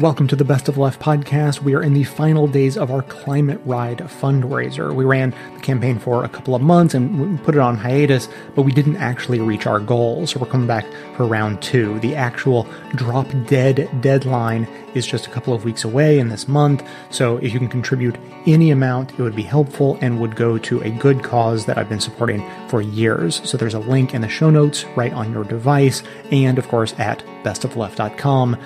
Welcome to the Best of Left podcast. We are in the final days of our Climate Ride fundraiser. We ran the campaign for a couple of months and put it on hiatus, but we didn't actually reach our goal. So we're coming back for round two. The actual drop dead deadline is just a couple of weeks away in this month. So if you can contribute any amount, it would be helpful and would go to a good cause that I've been supporting for years. So there's a link in the show notes right on your device and of course at bestofleft.com.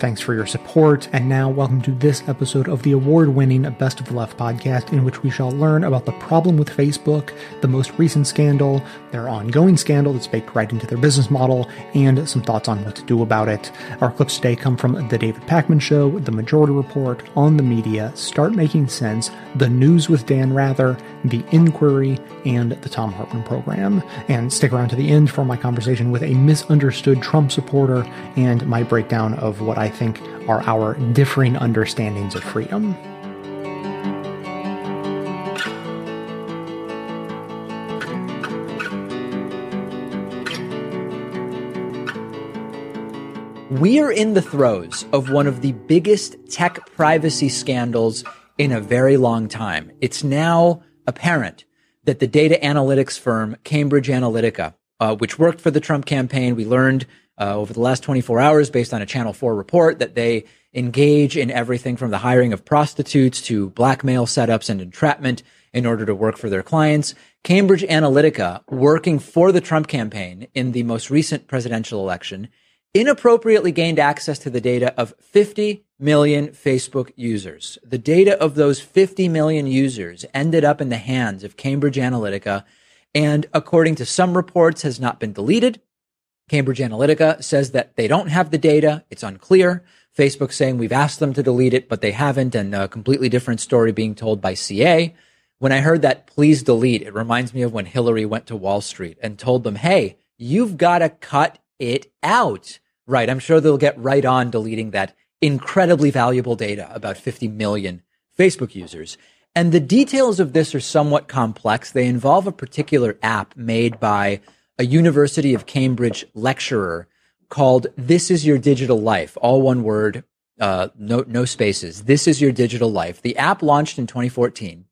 Thanks for your support. And now, welcome to this episode of the award winning Best of the Left podcast, in which we shall learn about the problem with Facebook, the most recent scandal, their ongoing scandal that's baked right into their business model, and some thoughts on what to do about it. Our clips today come from The David Pakman Show, The Majority Report, On the Media, Start Making Sense, The News with Dan Rather, The Inquiry, and The Thom Hartmann Program. And stick around to the end for my conversation with a misunderstood Trump supporter and my breakdown of what I think are our differing understandings of freedom. We are in the throes of one of the biggest tech privacy scandals in a very long time. It's now apparent that the data analytics firm Cambridge Analytica, uh, which worked for the Trump campaign, we learned uh, over the last 24 hours based on a Channel 4 report that they engage in everything from the hiring of prostitutes to blackmail setups and entrapment in order to work for their clients. Cambridge Analytica, working for the Trump campaign in the most recent presidential election, inappropriately gained access to the data of 50 million Facebook users. The data of those 50 million users ended up in the hands of Cambridge Analytica and according to some reports has not been deleted Cambridge Analytica says that they don't have the data. It's unclear. Facebook saying we've asked them to delete it, but they haven't. And a completely different story being told by CA. When I heard that please delete, it reminds me of when Hillary went to Wall Street and told them, Hey, you've got to cut it out. Right. I'm sure they'll get right on deleting that incredibly valuable data about 50 million Facebook users. And the details of this are somewhat complex. They involve a particular app made by a University of Cambridge lecturer called This Is Your Digital Life, all one word, uh, no, no spaces. This is your digital life. The app launched in 2014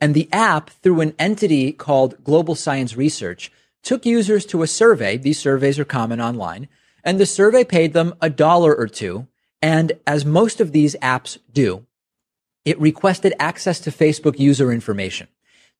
and the app through an entity called Global Science Research took users to a survey. These surveys are common online and the survey paid them a dollar or two. And as most of these apps do, it requested access to Facebook user information.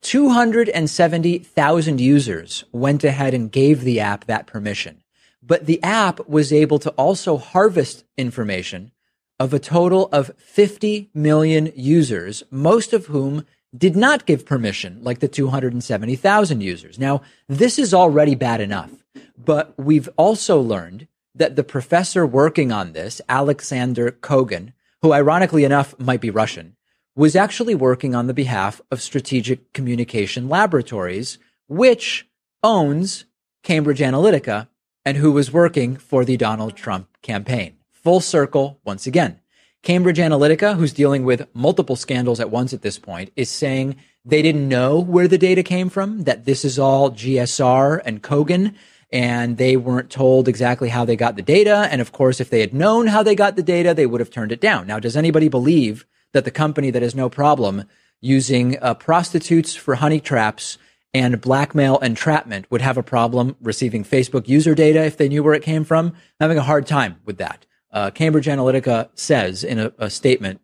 270,000 users went ahead and gave the app that permission. But the app was able to also harvest information of a total of 50 million users, most of whom did not give permission, like the 270,000 users. Now, this is already bad enough, but we've also learned that the professor working on this, Alexander Kogan, who ironically enough might be Russian, was actually working on the behalf of Strategic Communication Laboratories, which owns Cambridge Analytica and who was working for the Donald Trump campaign. Full circle once again. Cambridge Analytica, who's dealing with multiple scandals at once at this point, is saying they didn't know where the data came from, that this is all GSR and Kogan, and they weren't told exactly how they got the data. And of course, if they had known how they got the data, they would have turned it down. Now, does anybody believe that the company that has no problem using uh, prostitutes for honey traps and blackmail entrapment would have a problem receiving Facebook user data if they knew where it came from. Having a hard time with that. Uh, Cambridge Analytica says in a, a statement,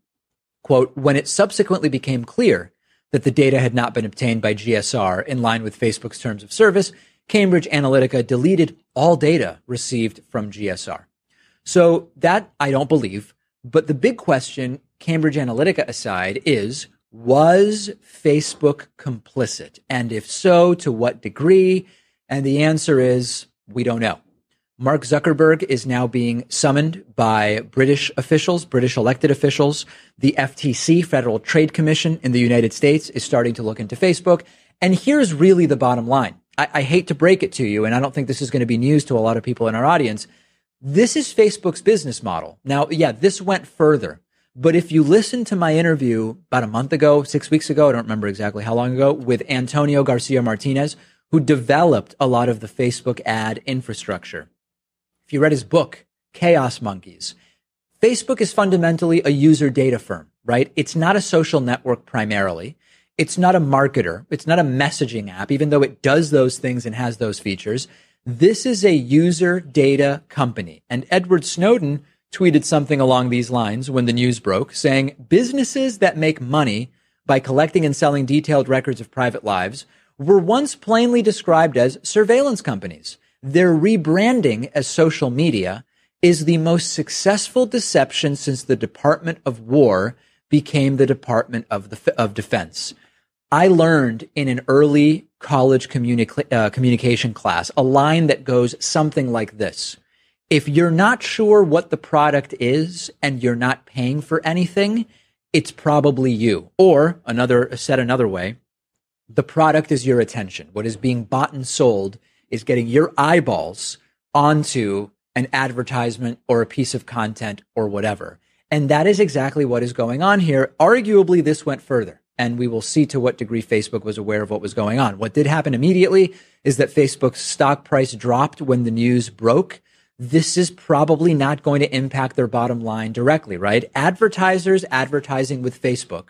quote, when it subsequently became clear that the data had not been obtained by GSR in line with Facebook's terms of service, Cambridge Analytica deleted all data received from GSR. So that I don't believe. But the big question Cambridge Analytica aside, is was Facebook complicit? And if so, to what degree? And the answer is we don't know. Mark Zuckerberg is now being summoned by British officials, British elected officials. The FTC, Federal Trade Commission in the United States, is starting to look into Facebook. And here's really the bottom line. I, I hate to break it to you, and I don't think this is going to be news to a lot of people in our audience. This is Facebook's business model. Now, yeah, this went further. But if you listen to my interview about a month ago, six weeks ago, I don't remember exactly how long ago, with Antonio Garcia Martinez, who developed a lot of the Facebook ad infrastructure. If you read his book, Chaos Monkeys, Facebook is fundamentally a user data firm, right? It's not a social network primarily. It's not a marketer. It's not a messaging app, even though it does those things and has those features. This is a user data company. And Edward Snowden tweeted something along these lines when the news broke, saying businesses that make money by collecting and selling detailed records of private lives were once plainly described as surveillance companies. Their rebranding as social media is the most successful deception since the Department of War became the Department of the of Defense. I learned in an early college uh, communication class a line that goes something like this. If you're not sure what the product is and you're not paying for anything, it's probably you. Or another, said another way, the product is your attention. What is being bought and sold is getting your eyeballs onto an advertisement or a piece of content or whatever. And that is exactly what is going on here. Arguably, this went further and we will see to what degree Facebook was aware of what was going on. What did happen immediately is that Facebook's stock price dropped when the news broke. This is probably not going to impact their bottom line directly, right? Advertisers advertising with Facebook,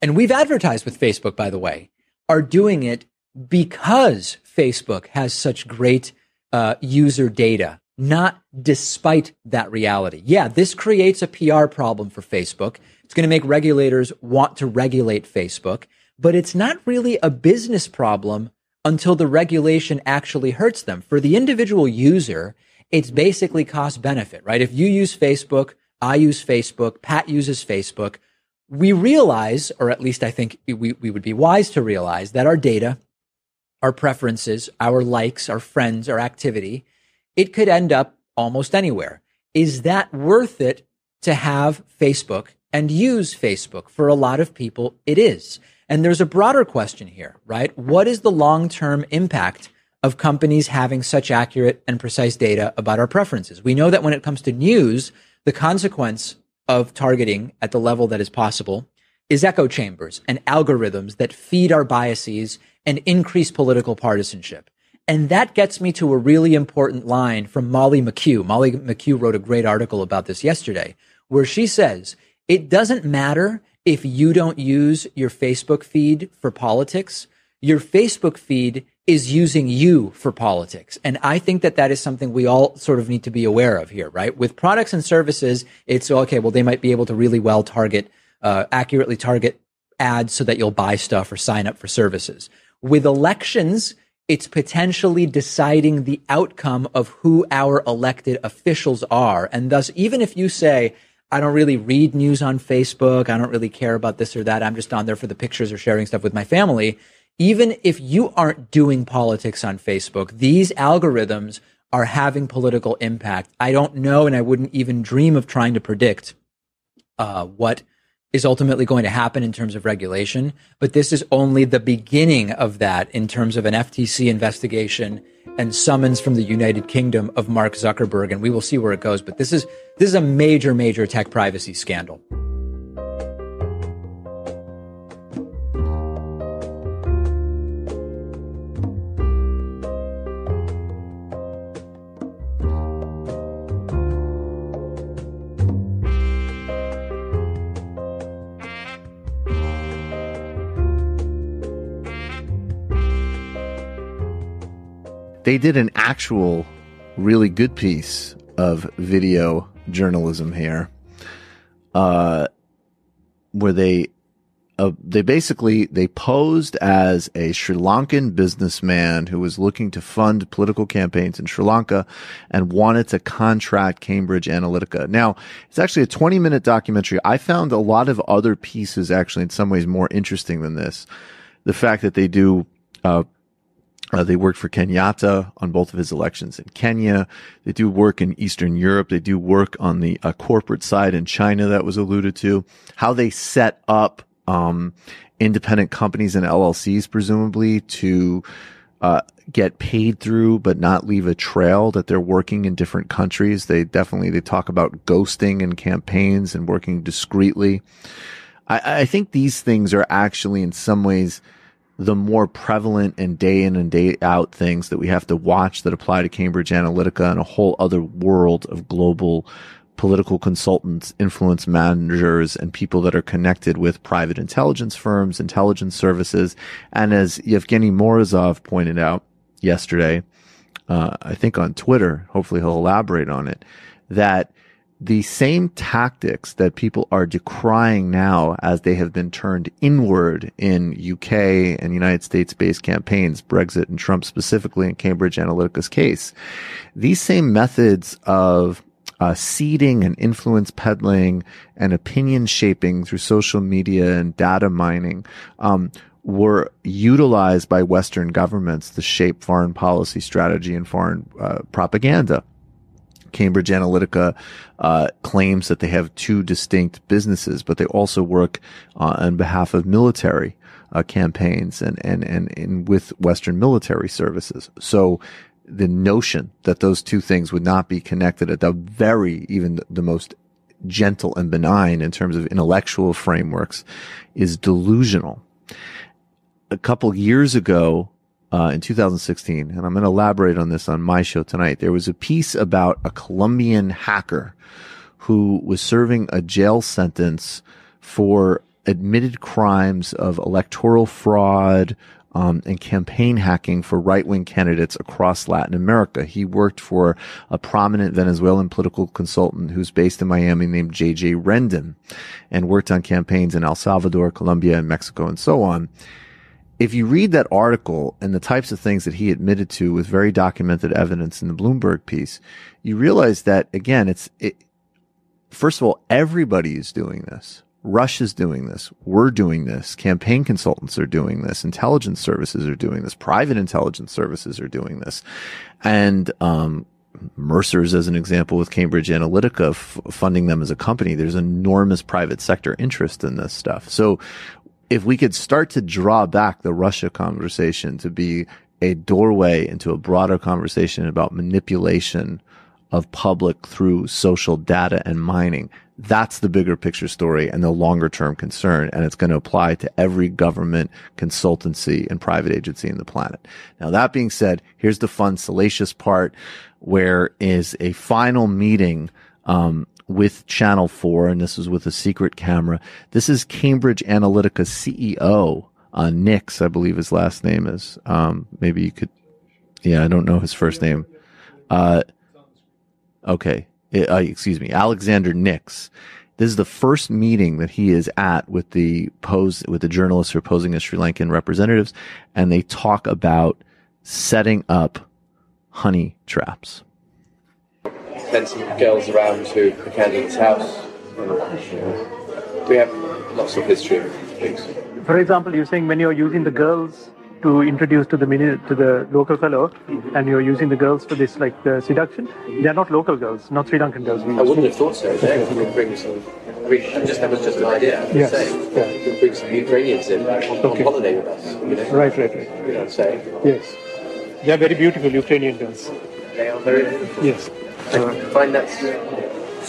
and we've advertised with Facebook, by the way, are doing it because Facebook has such great uh, user data, not despite that reality. Yeah, this creates a PR problem for Facebook. It's going to make regulators want to regulate Facebook, but it's not really a business problem until the regulation actually hurts them. For the individual user, it's basically cost benefit, right? If you use Facebook, I use Facebook, Pat uses Facebook, we realize, or at least I think we, we would be wise to realize that our data, our preferences, our likes, our friends, our activity, it could end up almost anywhere. Is that worth it to have Facebook and use Facebook. For a lot of people, it is. And there's a broader question here, right? What is the long term impact of companies having such accurate and precise data about our preferences? We know that when it comes to news, the consequence of targeting at the level that is possible is echo chambers and algorithms that feed our biases and increase political partisanship. And that gets me to a really important line from Molly McHugh. Molly McHugh wrote a great article about this yesterday, where she says it doesn't matter if you don't use your Facebook feed for politics. Your Facebook feed is using you for politics. And I think that that is something we all sort of need to be aware of here, right? With products and services, it's okay. Well, they might be able to really well target, uh, accurately target ads so that you'll buy stuff or sign up for services. With elections, it's potentially deciding the outcome of who our elected officials are. And thus, even if you say, I don't really read news on Facebook. I don't really care about this or that. I'm just on there for the pictures or sharing stuff with my family. Even if you aren't doing politics on Facebook, these algorithms are having political impact. I don't know, and I wouldn't even dream of trying to predict uh, what is ultimately going to happen in terms of regulation. But this is only the beginning of that in terms of an FTC investigation and summons from the United Kingdom of Mark Zuckerberg, and we will see where it goes. But this is this is a major, major tech privacy scandal. They did an actual really good piece of video journalism here, uh, where they uh, they basically they posed as a Sri Lankan businessman who was looking to fund political campaigns in Sri Lanka and wanted to contract Cambridge Analytica. Now, it's actually a 20 minute documentary. I found a lot of other pieces actually in some ways more interesting than this. The fact that they do uh, uh, they worked for Kenyatta on both of his elections in Kenya. They do work in Eastern Europe. They do work on the uh, corporate side in China that was alluded to. How they set up um, independent companies and LLCs, presumably to uh, get paid through, but not leave a trail that they're working in different countries. They definitely they talk about ghosting and campaigns and working discreetly. I, I think these things are actually in some ways the more prevalent and day in and day out things that we have to watch that apply to Cambridge Analytica and a whole other world of global political consultants, influence managers, and people that are connected with private intelligence firms, intelligence services. And as Evgeny Morozov pointed out yesterday, uh, I think on Twitter, hopefully he'll elaborate on it, that the same tactics that people are decrying now as they have been turned inward in UK and United States based campaigns, Brexit and Trump specifically in Cambridge Analytica's case, these same methods of uh, seeding and influence peddling and opinion shaping through social media and data mining um, were utilized by Western governments to shape foreign policy strategy and foreign uh, propaganda. Cambridge Analytica uh, claims that they have two distinct businesses, but they also work uh, on behalf of military uh, campaigns and, and, and, and with Western military services. So the notion that those two things would not be connected at the very, even the most gentle and benign in terms of intellectual frameworks is delusional. A couple years ago, uh, in 2016, and I'm going to elaborate on this on my show tonight. There was a piece about a Colombian hacker who was serving a jail sentence for admitted crimes of electoral fraud, um, and campaign hacking for right wing candidates across Latin America. He worked for a prominent Venezuelan political consultant who's based in Miami named JJ Rendon and worked on campaigns in El Salvador, Colombia, and Mexico, and so on. If you read that article and the types of things that he admitted to with very documented evidence in the Bloomberg piece, you realize that again, it's, it, first of all, everybody is doing this. Russia's doing this. We're doing this. Campaign consultants are doing this. Intelligence services are doing this. Private intelligence services are doing this. And, um, Mercer's as an example with Cambridge Analytica f- funding them as a company. There's enormous private sector interest in this stuff. So if we could start to draw back the Russia conversation to be a doorway into a broader conversation about manipulation of public through social data and mining, that's the bigger picture story and the longer term concern. And it's going to apply to every government, consultancy, and private agency in the planet. Now, that being said, here's the fun, salacious part where is a final meeting, um, with Channel 4, and this is with a secret camera. This is Cambridge Analytica CEO, uh, Nix, I believe his last name is. Um, maybe you could, yeah, I don't know his first name. Uh, okay uh, excuse me, Alexander Nix. This is the first meeting that he is at with the pose with the journalists who are posing as Sri Lankan representatives, and they talk about setting up honey traps. Send some girls around to the candidate's house. We have lots of history of things. For example, you're saying when you're using the girls to introduce to the mini, to the local fellow, mm-hmm. and you're using the girls for this like the seduction. They're not local girls, not Sri Lankan girls. I wouldn't have thought so. They could bring some. Just that was just an idea. Yes. Yeah. You could bring some Ukrainians in okay. on holiday with us. You know? Right, right, right. You know what Yes. They are very beautiful Ukrainian girls. They are very beautiful. Yes. I find that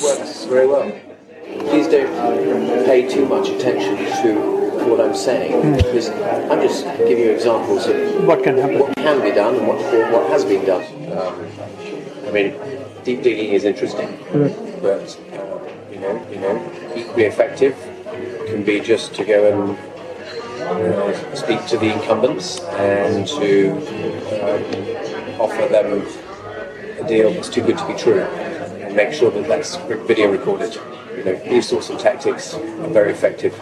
works very well. Please don't pay too much attention to what I'm saying mm. because I'm just giving you examples of what can happen, what can be done, and what what has been done. Um, I mean, deep digging is interesting, mm. but uh, you know, you know, equally effective can be just to go and uh, speak to the incumbents and to um, offer them deal that's too good to be true, and make sure that that's video recorded. You know, these sorts of tactics are very effective.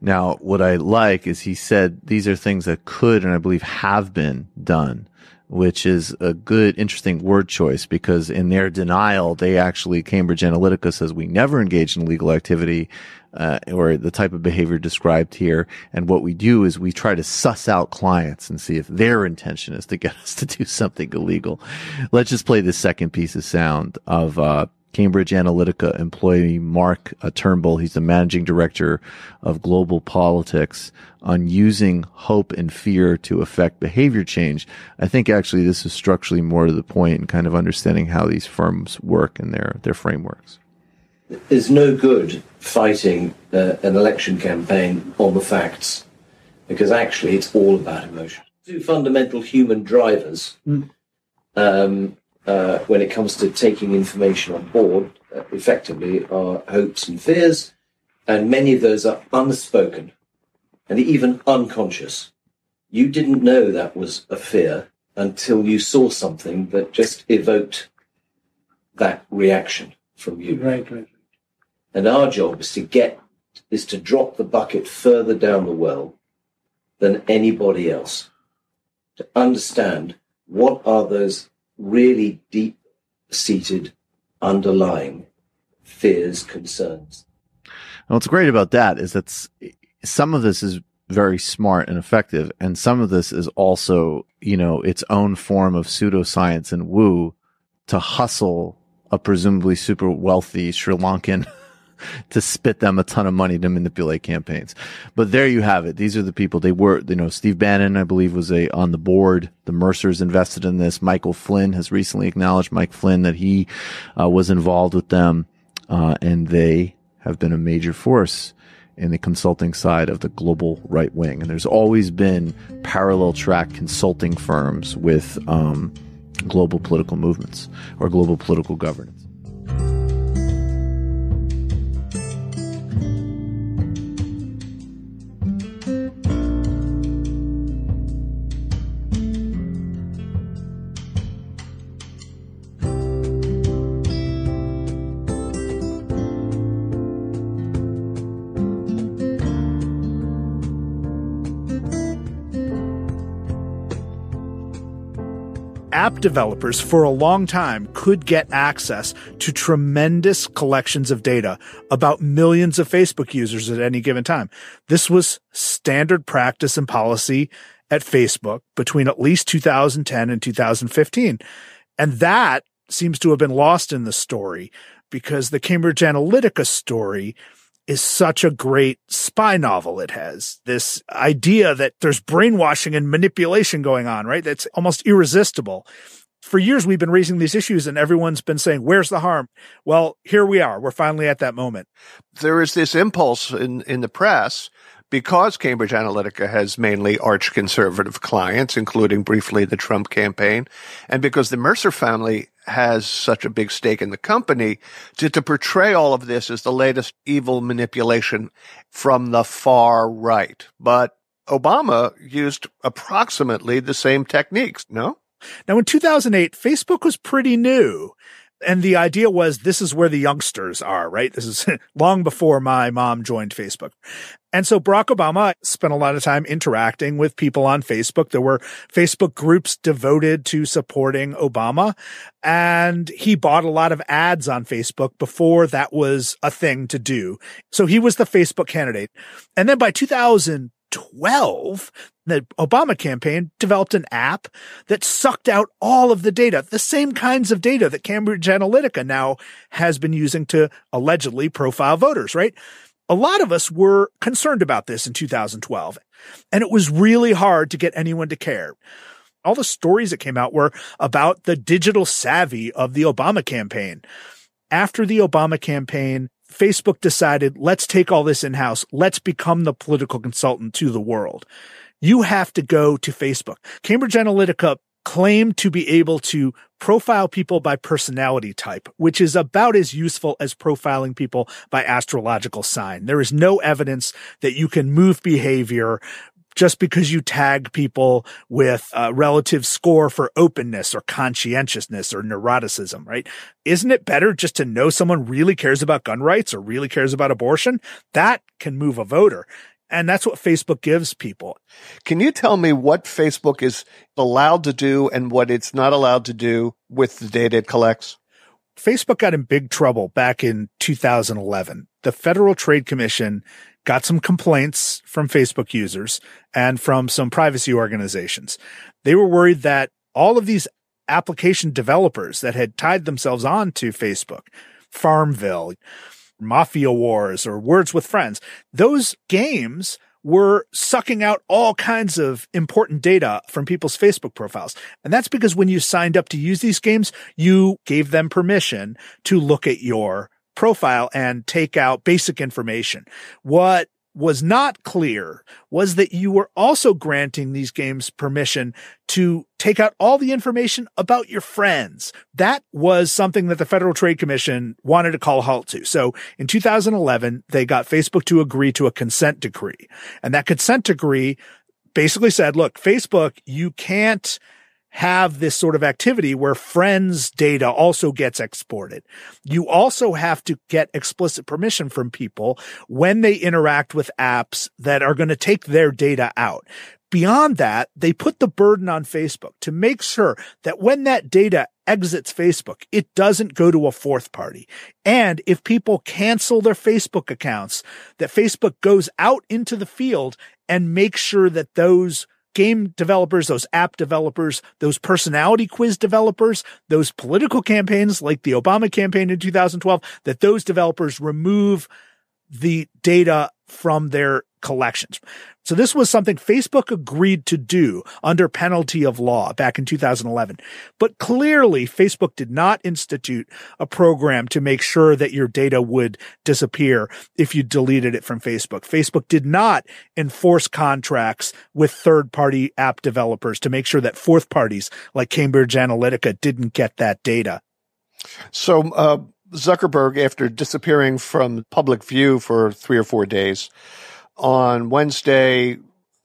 Now, what I like is he said these are things that could and I believe have been done, which is a good, interesting word choice because in their denial, they actually, Cambridge Analytica says we never engage in illegal activity. Uh, or the type of behavior described here. And what we do is we try to suss out clients and see if their intention is to get us to do something illegal. Let's just play the second piece of sound of, uh, Cambridge Analytica employee Mark uh, Turnbull. He's the managing director of global politics on using hope and fear to affect behavior change. I think actually this is structurally more to the point and kind of understanding how these firms work and their, their frameworks. There's no good fighting uh, an election campaign on the facts because actually it's all about emotion. Two fundamental human drivers mm. um, uh, when it comes to taking information on board uh, effectively are hopes and fears, and many of those are unspoken and even unconscious. You didn't know that was a fear until you saw something that just evoked that reaction from you. Right, right. And our job is to get, is to drop the bucket further down the well than anybody else. To understand what are those really deep seated underlying fears, concerns. And what's great about that is that some of this is very smart and effective, and some of this is also, you know, its own form of pseudoscience and woo to hustle a presumably super wealthy Sri Lankan to spit them a ton of money to manipulate campaigns. But there you have it. These are the people they were, you know, Steve Bannon, I believe was a, on the board. The Mercers invested in this. Michael Flynn has recently acknowledged Mike Flynn that he uh, was involved with them. Uh, and they have been a major force in the consulting side of the global right wing. And there's always been parallel track consulting firms with, um, global political movements or global political governance. Developers for a long time could get access to tremendous collections of data about millions of Facebook users at any given time. This was standard practice and policy at Facebook between at least 2010 and 2015. And that seems to have been lost in the story because the Cambridge Analytica story is such a great spy novel it has. This idea that there's brainwashing and manipulation going on, right? That's almost irresistible. For years, we've been raising these issues and everyone's been saying, where's the harm? Well, here we are. We're finally at that moment. There is this impulse in, in the press because Cambridge Analytica has mainly arch conservative clients, including briefly the Trump campaign, and because the Mercer family has such a big stake in the company, to, to portray all of this as the latest evil manipulation from the far right. But Obama used approximately the same techniques, no? Now, in 2008, Facebook was pretty new and the idea was this is where the youngsters are, right? This is long before my mom joined Facebook. And so Barack Obama spent a lot of time interacting with people on Facebook. There were Facebook groups devoted to supporting Obama. And he bought a lot of ads on Facebook before that was a thing to do. So he was the Facebook candidate. And then by 2000, 12, the Obama campaign developed an app that sucked out all of the data, the same kinds of data that Cambridge Analytica now has been using to allegedly profile voters, right? A lot of us were concerned about this in 2012, and it was really hard to get anyone to care. All the stories that came out were about the digital savvy of the Obama campaign. After the Obama campaign, Facebook decided, let's take all this in house. Let's become the political consultant to the world. You have to go to Facebook. Cambridge Analytica claimed to be able to profile people by personality type, which is about as useful as profiling people by astrological sign. There is no evidence that you can move behavior just because you tag people with a relative score for openness or conscientiousness or neuroticism, right? Isn't it better just to know someone really cares about gun rights or really cares about abortion? That can move a voter. And that's what Facebook gives people. Can you tell me what Facebook is allowed to do and what it's not allowed to do with the data it collects? Facebook got in big trouble back in 2011. The Federal Trade Commission got some complaints from Facebook users and from some privacy organizations. They were worried that all of these application developers that had tied themselves on to Facebook, Farmville, Mafia Wars, or Words with Friends, those games were sucking out all kinds of important data from people's Facebook profiles. And that's because when you signed up to use these games, you gave them permission to look at your profile and take out basic information. What was not clear was that you were also granting these games permission to take out all the information about your friends. That was something that the Federal Trade Commission wanted to call a halt to. So in 2011, they got Facebook to agree to a consent decree. And that consent decree basically said, look, Facebook, you can't have this sort of activity where friends data also gets exported. You also have to get explicit permission from people when they interact with apps that are going to take their data out. Beyond that, they put the burden on Facebook to make sure that when that data exits Facebook, it doesn't go to a fourth party. And if people cancel their Facebook accounts, that Facebook goes out into the field and makes sure that those game developers, those app developers, those personality quiz developers, those political campaigns like the Obama campaign in 2012, that those developers remove the data from their collections. So this was something Facebook agreed to do under penalty of law back in 2011. But clearly Facebook did not institute a program to make sure that your data would disappear if you deleted it from Facebook. Facebook did not enforce contracts with third party app developers to make sure that fourth parties like Cambridge Analytica didn't get that data. So, uh, Zuckerberg, after disappearing from public view for three or four days, on Wednesday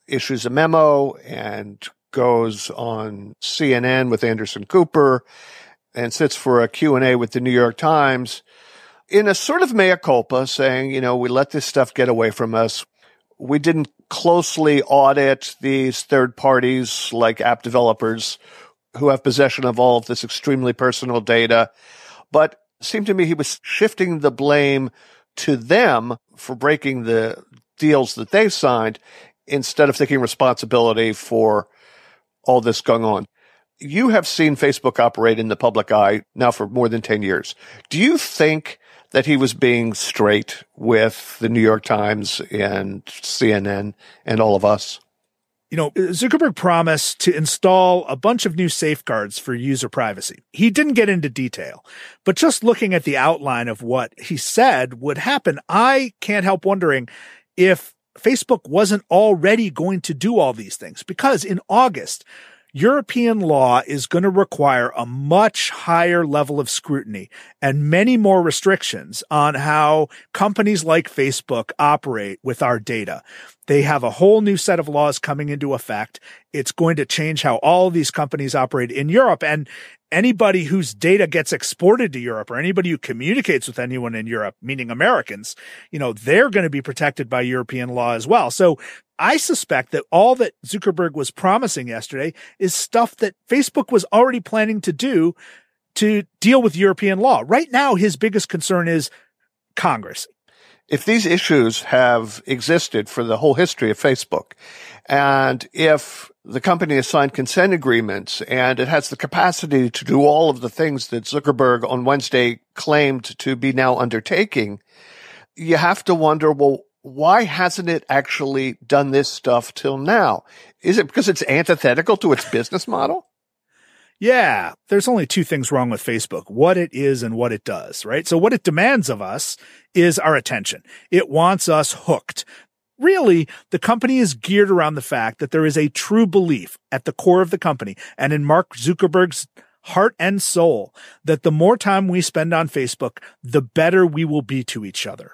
issues a memo and goes on CNN with Anderson Cooper and sits for a Q&A with the New York Times in a sort of mea culpa saying, you know, we let this stuff get away from us. We didn't closely audit these third parties like app developers who have possession of all of this extremely personal data. But seemed to me he was shifting the blame to them for breaking the deals that they signed instead of taking responsibility for all this going on. You have seen Facebook operate in the public eye now for more than 10 years. Do you think that he was being straight with the New York Times and CNN and all of us? you know, Zuckerberg promised to install a bunch of new safeguards for user privacy. He didn't get into detail, but just looking at the outline of what he said would happen, I can't help wondering if Facebook wasn't already going to do all these things because in August, European law is going to require a much higher level of scrutiny and many more restrictions on how companies like Facebook operate with our data. They have a whole new set of laws coming into effect. It's going to change how all these companies operate in Europe. And anybody whose data gets exported to Europe or anybody who communicates with anyone in Europe, meaning Americans, you know, they're going to be protected by European law as well. So I suspect that all that Zuckerberg was promising yesterday is stuff that Facebook was already planning to do to deal with European law. Right now, his biggest concern is Congress. If these issues have existed for the whole history of Facebook, and if the company has signed consent agreements and it has the capacity to do all of the things that Zuckerberg on Wednesday claimed to be now undertaking, you have to wonder, well, why hasn't it actually done this stuff till now? Is it because it's antithetical to its business model? Yeah, there's only two things wrong with Facebook what it is and what it does, right? So, what it demands of us is our attention. It wants us hooked really, the company is geared around the fact that there is a true belief at the core of the company and in Mark Zuckerberg's heart and soul that the more time we spend on Facebook, the better we will be to each other.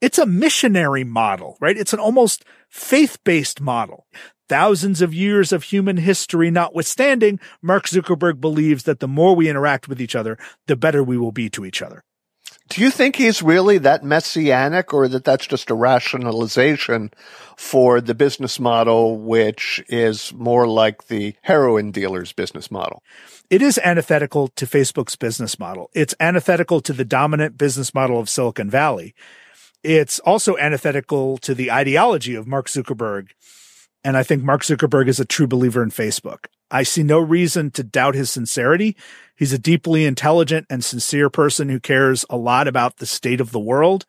It's a missionary model, right? It's an almost faith-based model. Thousands of years of human history notwithstanding, Mark Zuckerberg believes that the more we interact with each other, the better we will be to each other. Do you think he's really that messianic or that that's just a rationalization for the business model, which is more like the heroin dealer's business model? It is antithetical to Facebook's business model. It's antithetical to the dominant business model of Silicon Valley. It's also antithetical to the ideology of Mark Zuckerberg. And I think Mark Zuckerberg is a true believer in Facebook. I see no reason to doubt his sincerity. He's a deeply intelligent and sincere person who cares a lot about the state of the world.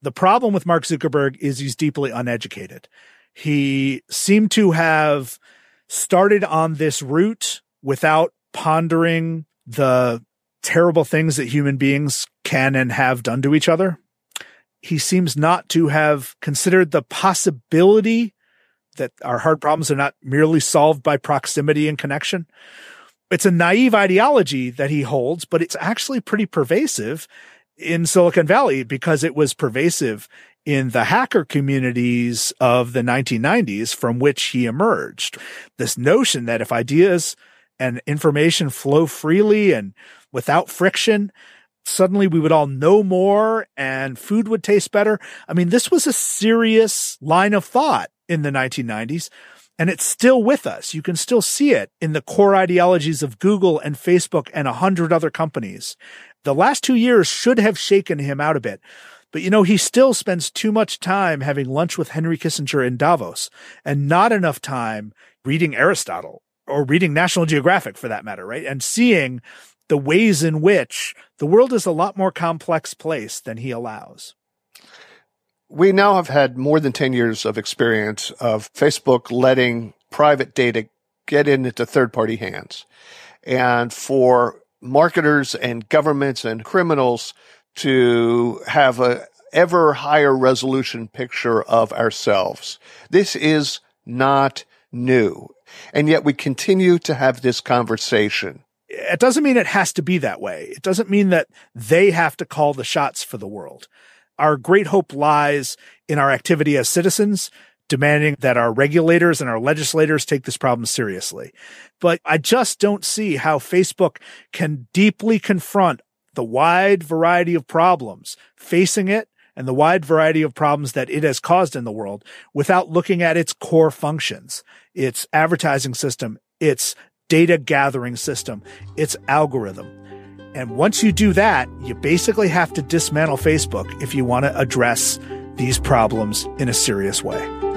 The problem with Mark Zuckerberg is he's deeply uneducated. He seemed to have started on this route without pondering the terrible things that human beings can and have done to each other. He seems not to have considered the possibility that our hard problems are not merely solved by proximity and connection. It's a naive ideology that he holds, but it's actually pretty pervasive in Silicon Valley because it was pervasive in the hacker communities of the 1990s from which he emerged. This notion that if ideas and information flow freely and without friction, suddenly we would all know more and food would taste better. I mean, this was a serious line of thought in the 1990s and it's still with us. You can still see it in the core ideologies of Google and Facebook and a hundred other companies. The last two years should have shaken him out a bit. But you know, he still spends too much time having lunch with Henry Kissinger in Davos and not enough time reading Aristotle or reading National Geographic for that matter, right? And seeing the ways in which the world is a lot more complex place than he allows. We now have had more than 10 years of experience of Facebook letting private data get into third party hands. And for marketers and governments and criminals to have a ever higher resolution picture of ourselves. This is not new. And yet we continue to have this conversation. It doesn't mean it has to be that way. It doesn't mean that they have to call the shots for the world. Our great hope lies in our activity as citizens, demanding that our regulators and our legislators take this problem seriously. But I just don't see how Facebook can deeply confront the wide variety of problems facing it and the wide variety of problems that it has caused in the world without looking at its core functions, its advertising system, its data gathering system, its algorithm. And once you do that, you basically have to dismantle Facebook if you want to address these problems in a serious way.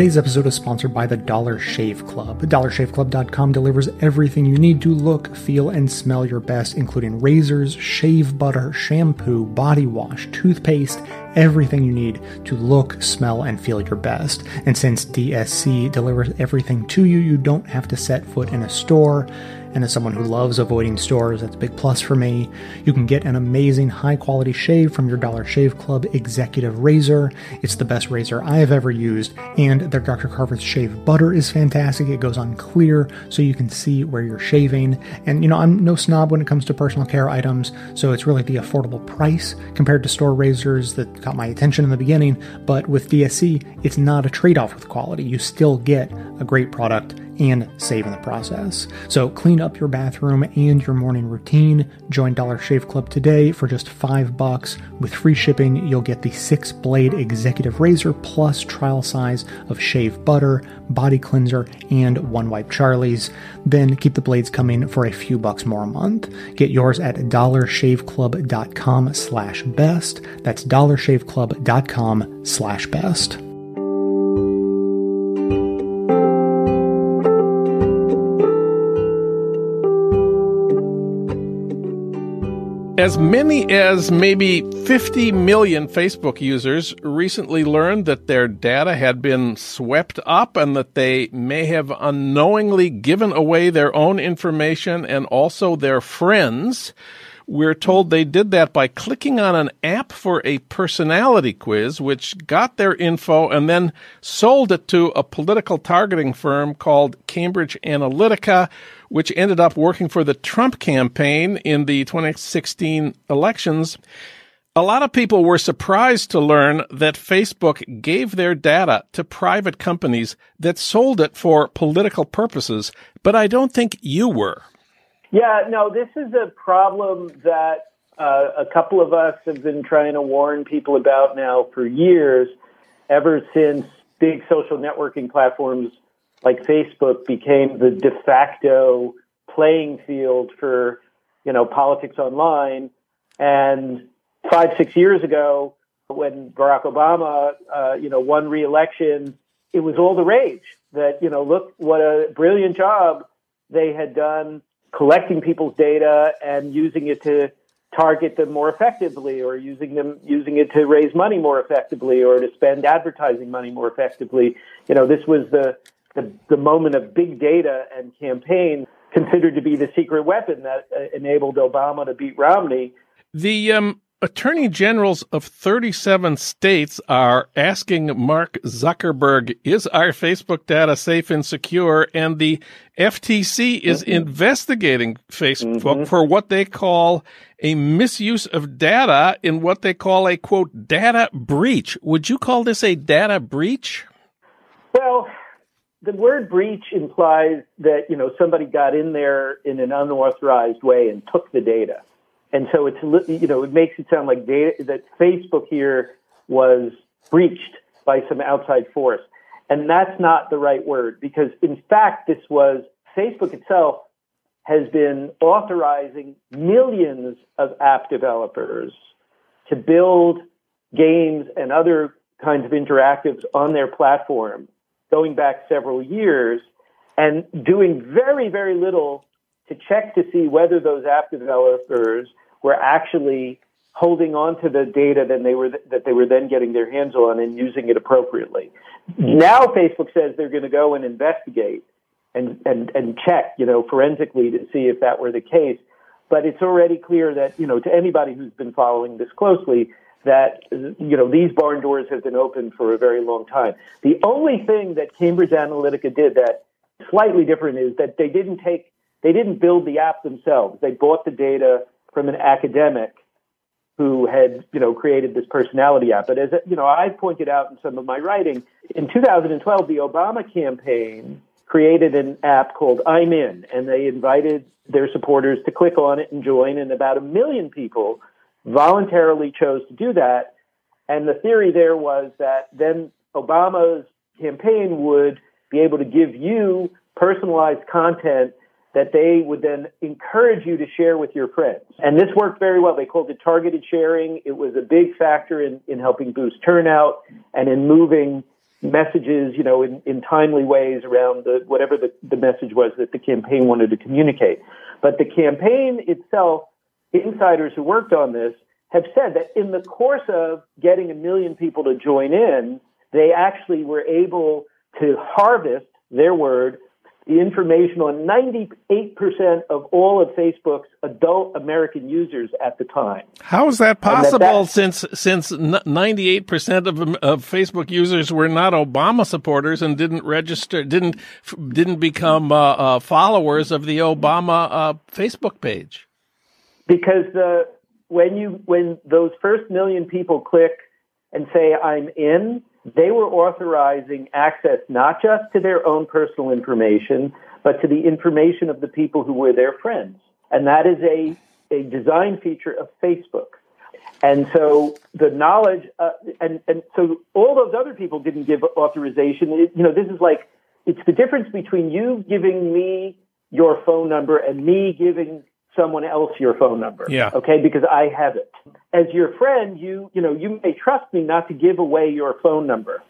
Today's episode is sponsored by the Dollar Shave Club. DollarShaveClub.com delivers everything you need to look, feel, and smell your best, including razors, shave butter, shampoo, body wash, toothpaste, everything you need to look, smell, and feel your best. And since DSC delivers everything to you, you don't have to set foot in a store. And as someone who loves avoiding stores, that's a big plus for me. You can get an amazing high quality shave from your Dollar Shave Club Executive Razor. It's the best razor I have ever used. And their Dr. Carver's shave butter is fantastic. It goes on clear so you can see where you're shaving. And you know, I'm no snob when it comes to personal care items, so it's really the affordable price compared to store razors that caught my attention in the beginning. But with DSC, it's not a trade off with quality. You still get a great product and save in the process. So clean up your bathroom and your morning routine. Join Dollar Shave Club today for just five bucks. With free shipping, you'll get the six blade executive razor plus trial size of shave butter, body cleanser, and one wipe Charlie's. Then keep the blades coming for a few bucks more a month. Get yours at dollarshaveclub.com slash best. That's dollarshaveclub.com slash best. As many as maybe 50 million Facebook users recently learned that their data had been swept up and that they may have unknowingly given away their own information and also their friends. We're told they did that by clicking on an app for a personality quiz, which got their info and then sold it to a political targeting firm called Cambridge Analytica, which ended up working for the Trump campaign in the 2016 elections. A lot of people were surprised to learn that Facebook gave their data to private companies that sold it for political purposes, but I don't think you were. Yeah, no, this is a problem that uh, a couple of us have been trying to warn people about now for years, ever since big social networking platforms like Facebook became the de facto playing field for, you know, politics online. And five, six years ago, when Barack Obama, uh, you know, won re-election, it was all the rage that, you know, look what a brilliant job they had done collecting people's data and using it to target them more effectively or using them using it to raise money more effectively or to spend advertising money more effectively you know this was the the, the moment of big data and campaign considered to be the secret weapon that uh, enabled Obama to beat Romney. The um, attorney generals of 37 states are asking Mark Zuckerberg, is our Facebook data safe and secure? And the FTC is mm-hmm. investigating Facebook mm-hmm. for what they call a misuse of data in what they call a quote data breach. Would you call this a data breach? Well, the word breach implies that you know somebody got in there in an unauthorized way and took the data, and so it's you know it makes it sound like data that Facebook here was breached by some outside force, and that's not the right word because in fact this was Facebook itself has been authorizing millions of app developers to build games and other kinds of interactives on their platform going back several years and doing very, very little to check to see whether those app developers were actually holding on to the data that they were that they were then getting their hands on and using it appropriately. Now Facebook says they're going to go and investigate and and and check, you know, forensically to see if that were the case. But it's already clear that you know to anybody who's been following this closely that you know these barn doors have been open for a very long time. The only thing that Cambridge Analytica did that slightly different is that they didn't take they didn't build the app themselves. They bought the data from an academic who had you know created this personality app. But as you know, I've pointed out in some of my writing, in 2012, the Obama campaign created an app called I'm In, and they invited their supporters to click on it and join, and about a million people voluntarily chose to do that. And the theory there was that then Obama's campaign would be able to give you personalized content that they would then encourage you to share with your friends. And this worked very well. They called it targeted sharing. It was a big factor in, in helping boost turnout and in moving messages, you know, in, in timely ways around the, whatever the, the message was that the campaign wanted to communicate. But the campaign itself insiders who worked on this have said that in the course of getting a million people to join in, they actually were able to harvest their word the information on 98% of all of Facebook's adult American users at the time. How is that possible that since since 98% of of Facebook users were not Obama supporters and didn't register didn't didn't become uh, uh, followers of the Obama uh, Facebook page? Because the when you when those first million people click and say I'm in, they were authorizing access not just to their own personal information, but to the information of the people who were their friends. And that is a, a design feature of Facebook. And so the knowledge, uh, and, and so all those other people didn't give authorization. It, you know, this is like, it's the difference between you giving me your phone number and me giving someone else your phone number. Yeah. Okay, because I have it. As your friend, you you know you may trust me not to give away your phone number.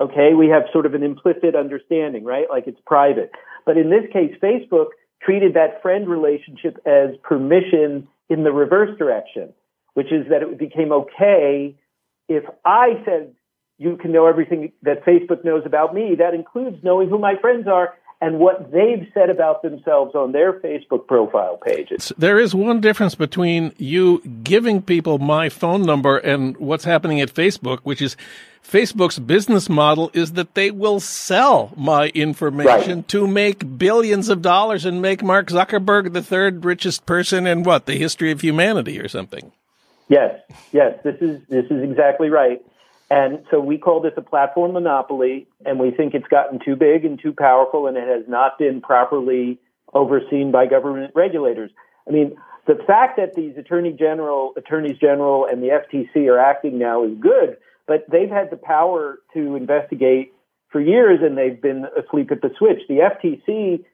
Okay, we have sort of an implicit understanding, right? Like it's private. But in this case, Facebook treated that friend relationship as permission in the reverse direction, which is that it became okay if I said you can know everything that Facebook knows about me. That includes knowing who my friends are and what they've said about themselves on their Facebook profile pages. There is one difference between you giving people my phone number and what's happening at Facebook, which is Facebook's business model is that they will sell my information right. to make billions of dollars and make Mark Zuckerberg the third richest person in what, the history of humanity or something. Yes, yes, this is this is exactly right. And so we call this a platform monopoly, and we think it's gotten too big and too powerful, and it has not been properly overseen by government regulators. I mean, the fact that these attorney general, attorneys general, and the FTC are acting now is good, but they've had the power to investigate for years, and they've been asleep at the switch. The FTC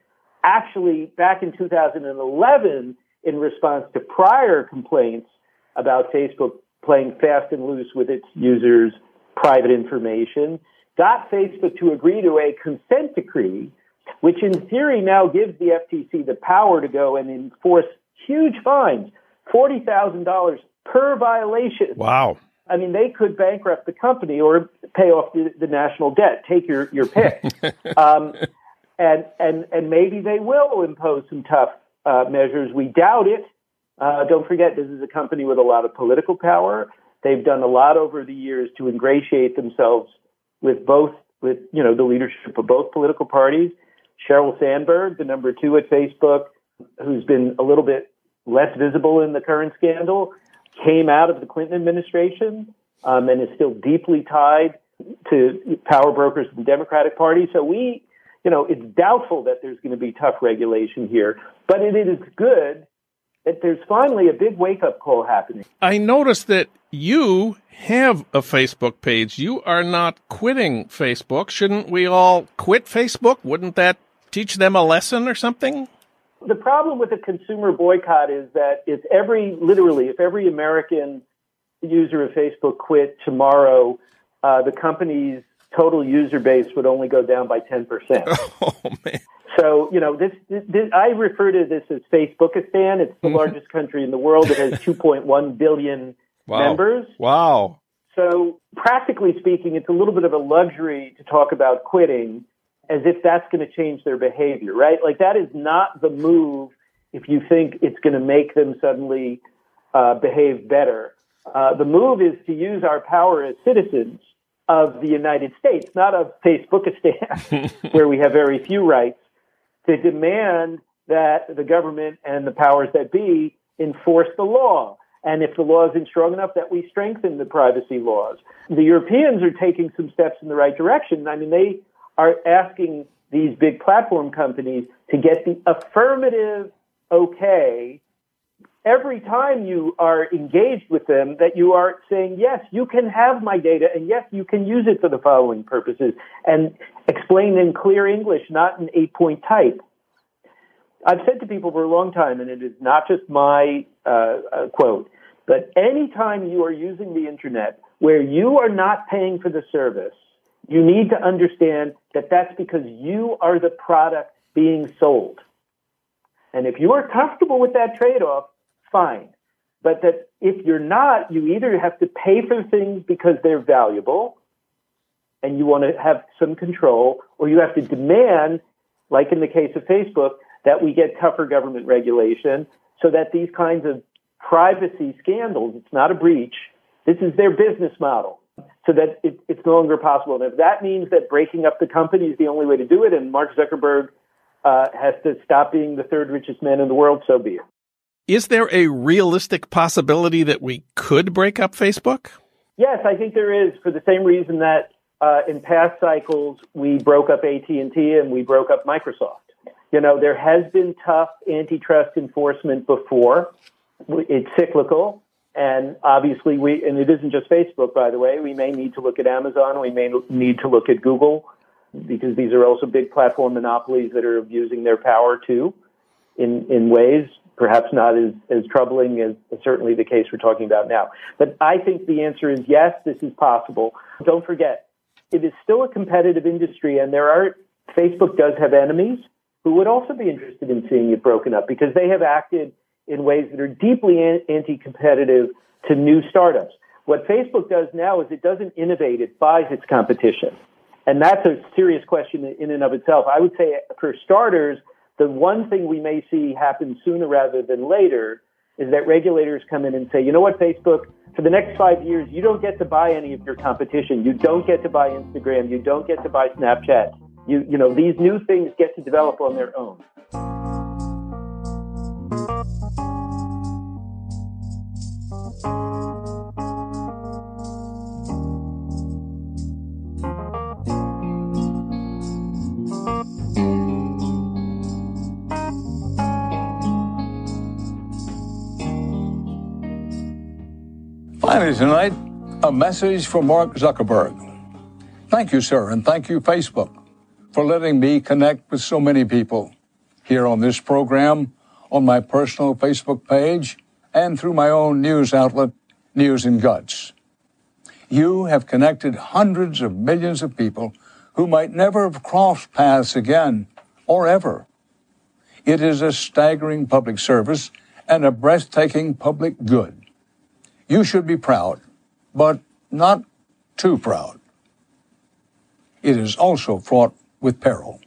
actually, back in 2011, in response to prior complaints about Facebook playing fast and loose with its users' private information, got Facebook to agree to a consent decree, which in theory now gives the FTC the power to go and enforce huge fines, $40,000 per violation. Wow. I mean, they could bankrupt the company or pay off the, the national debt. Take your, your pick. um, and, and, and maybe they will impose some tough uh, measures. We doubt it. Uh, don't forget, this is a company with a lot of political power. They've done a lot over the years to ingratiate themselves with both, with you know, the leadership of both political parties. Sheryl Sandberg, the number two at Facebook, who's been a little bit less visible in the current scandal, came out of the Clinton administration um, and is still deeply tied to power brokers of the Democratic Party. So we, you know, it's doubtful that there's going to be tough regulation here, but it is good that there's finally a big wake up call happening. I noticed that you have a Facebook page. You are not quitting Facebook. Shouldn't we all quit Facebook? Wouldn't that teach them a lesson or something? The problem with a consumer boycott is that if every, literally, if every American user of Facebook quit tomorrow, uh, the company's total user base would only go down by 10%. Oh, man. So, you know, this, this, this I refer to this as Facebookistan. It's the largest country in the world. It has 2.1 billion Wow. members. Wow. So, practically speaking, it's a little bit of a luxury to talk about quitting as if that's going to change their behavior, right? Like, that is not the move if you think it's going to make them suddenly uh, behave better. Uh, the move is to use our power as citizens of the United States, not of Facebookistan, where we have very few rights, to demand that the government and the powers that be enforce the law. And if the law isn't strong enough, that we strengthen the privacy laws. The Europeans are taking some steps in the right direction. I mean, they are asking these big platform companies to get the affirmative okay every time you are engaged with them that you are saying, yes, you can have my data and yes, you can use it for the following purposes and explain in clear English, not in eight point type. I've said to people for a long time, and it is not just my uh, uh, quote, but anytime you are using the internet where you are not paying for the service, you need to understand that that's because you are the product being sold. And if you are comfortable with that trade off, fine. But that if you're not, you either have to pay for things because they're valuable and you want to have some control, or you have to demand, like in the case of Facebook, that we get tougher government regulation so that these kinds of privacy scandals, it's not a breach, this is their business model, so that it, it's no longer possible. And if that means that breaking up the company is the only way to do it, and Mark Zuckerberg uh, has to stop being the third richest man in the world, so be it. Is there a realistic possibility that we could break up Facebook? Yes, I think there is for the same reason that uh, in past cycles we broke up AT&T and we broke up Microsoft. You know, there has been tough antitrust enforcement before. It's cyclical. And obviously we, and it isn't just Facebook, by the way, we may need to look at Amazon. We may need to look at Google because these are also big platform monopolies that are abusing their power too in, in ways perhaps not as, as troubling as, as certainly the case we're talking about now. But I think the answer is yes, this is possible. Don't forget, it is still a competitive industry and there are, Facebook does have enemies who would also be interested in seeing it broken up because they have acted in ways that are deeply anti-competitive to new startups. What Facebook does now is it doesn't innovate, it buys its competition. And that's a serious question in and of itself. I would say for starters, the one thing we may see happen sooner rather than later is that regulators come in and say, you know what, Facebook, for the next five years, you don't get to buy any of your competition. You don't get to buy Instagram. You don't get to buy Snapchat. You, you know, these new things get to develop on their own. Finally, tonight, a message from Mark Zuckerberg. Thank you, sir, and thank you, Facebook, for letting me connect with so many people here on this program, on my personal Facebook page, and through my own news outlet, News and Guts. You have connected hundreds of millions of people who might never have crossed paths again or ever. It is a staggering public service and a breathtaking public good. You should be proud, but not too proud. It is also fraught with peril.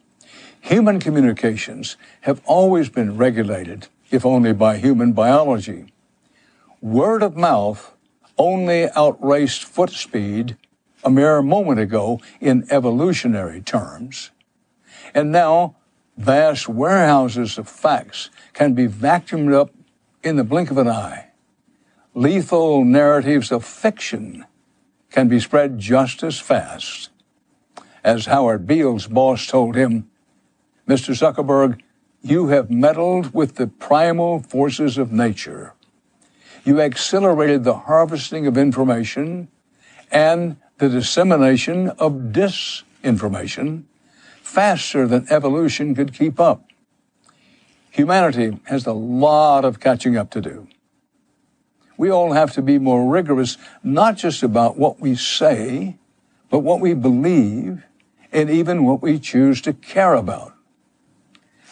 Human communications have always been regulated, if only by human biology. Word of mouth only outraced foot speed a mere moment ago in evolutionary terms. And now, vast warehouses of facts can be vacuumed up in the blink of an eye. Lethal narratives of fiction can be spread just as fast. As Howard Beale's boss told him, Mr. Zuckerberg, you have meddled with the primal forces of nature. You accelerated the harvesting of information and the dissemination of disinformation faster than evolution could keep up. Humanity has a lot of catching up to do. We all have to be more rigorous, not just about what we say, but what we believe and even what we choose to care about.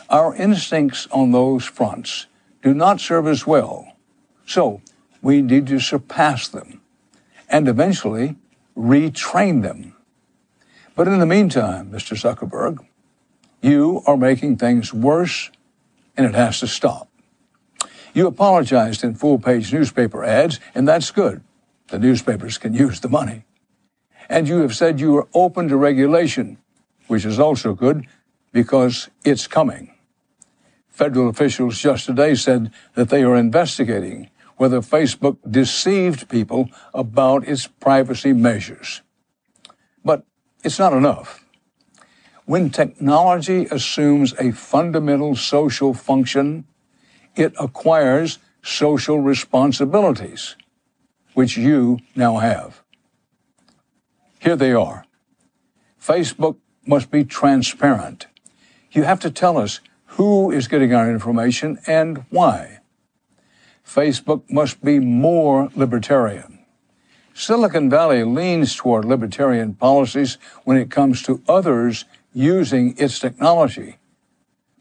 Our instincts on those fronts do not serve us well, so we need to surpass them and eventually retrain them. But in the meantime, Mr. Zuckerberg, you are making things worse and it has to stop. You apologized in full page newspaper ads, and that's good. The newspapers can use the money. And you have said you are open to regulation, which is also good because it's coming. Federal officials just today said that they are investigating whether Facebook deceived people about its privacy measures. But it's not enough. When technology assumes a fundamental social function, it acquires social responsibilities, which you now have. Here they are. Facebook must be transparent. You have to tell us who is getting our information and why. Facebook must be more libertarian. Silicon Valley leans toward libertarian policies when it comes to others using its technology.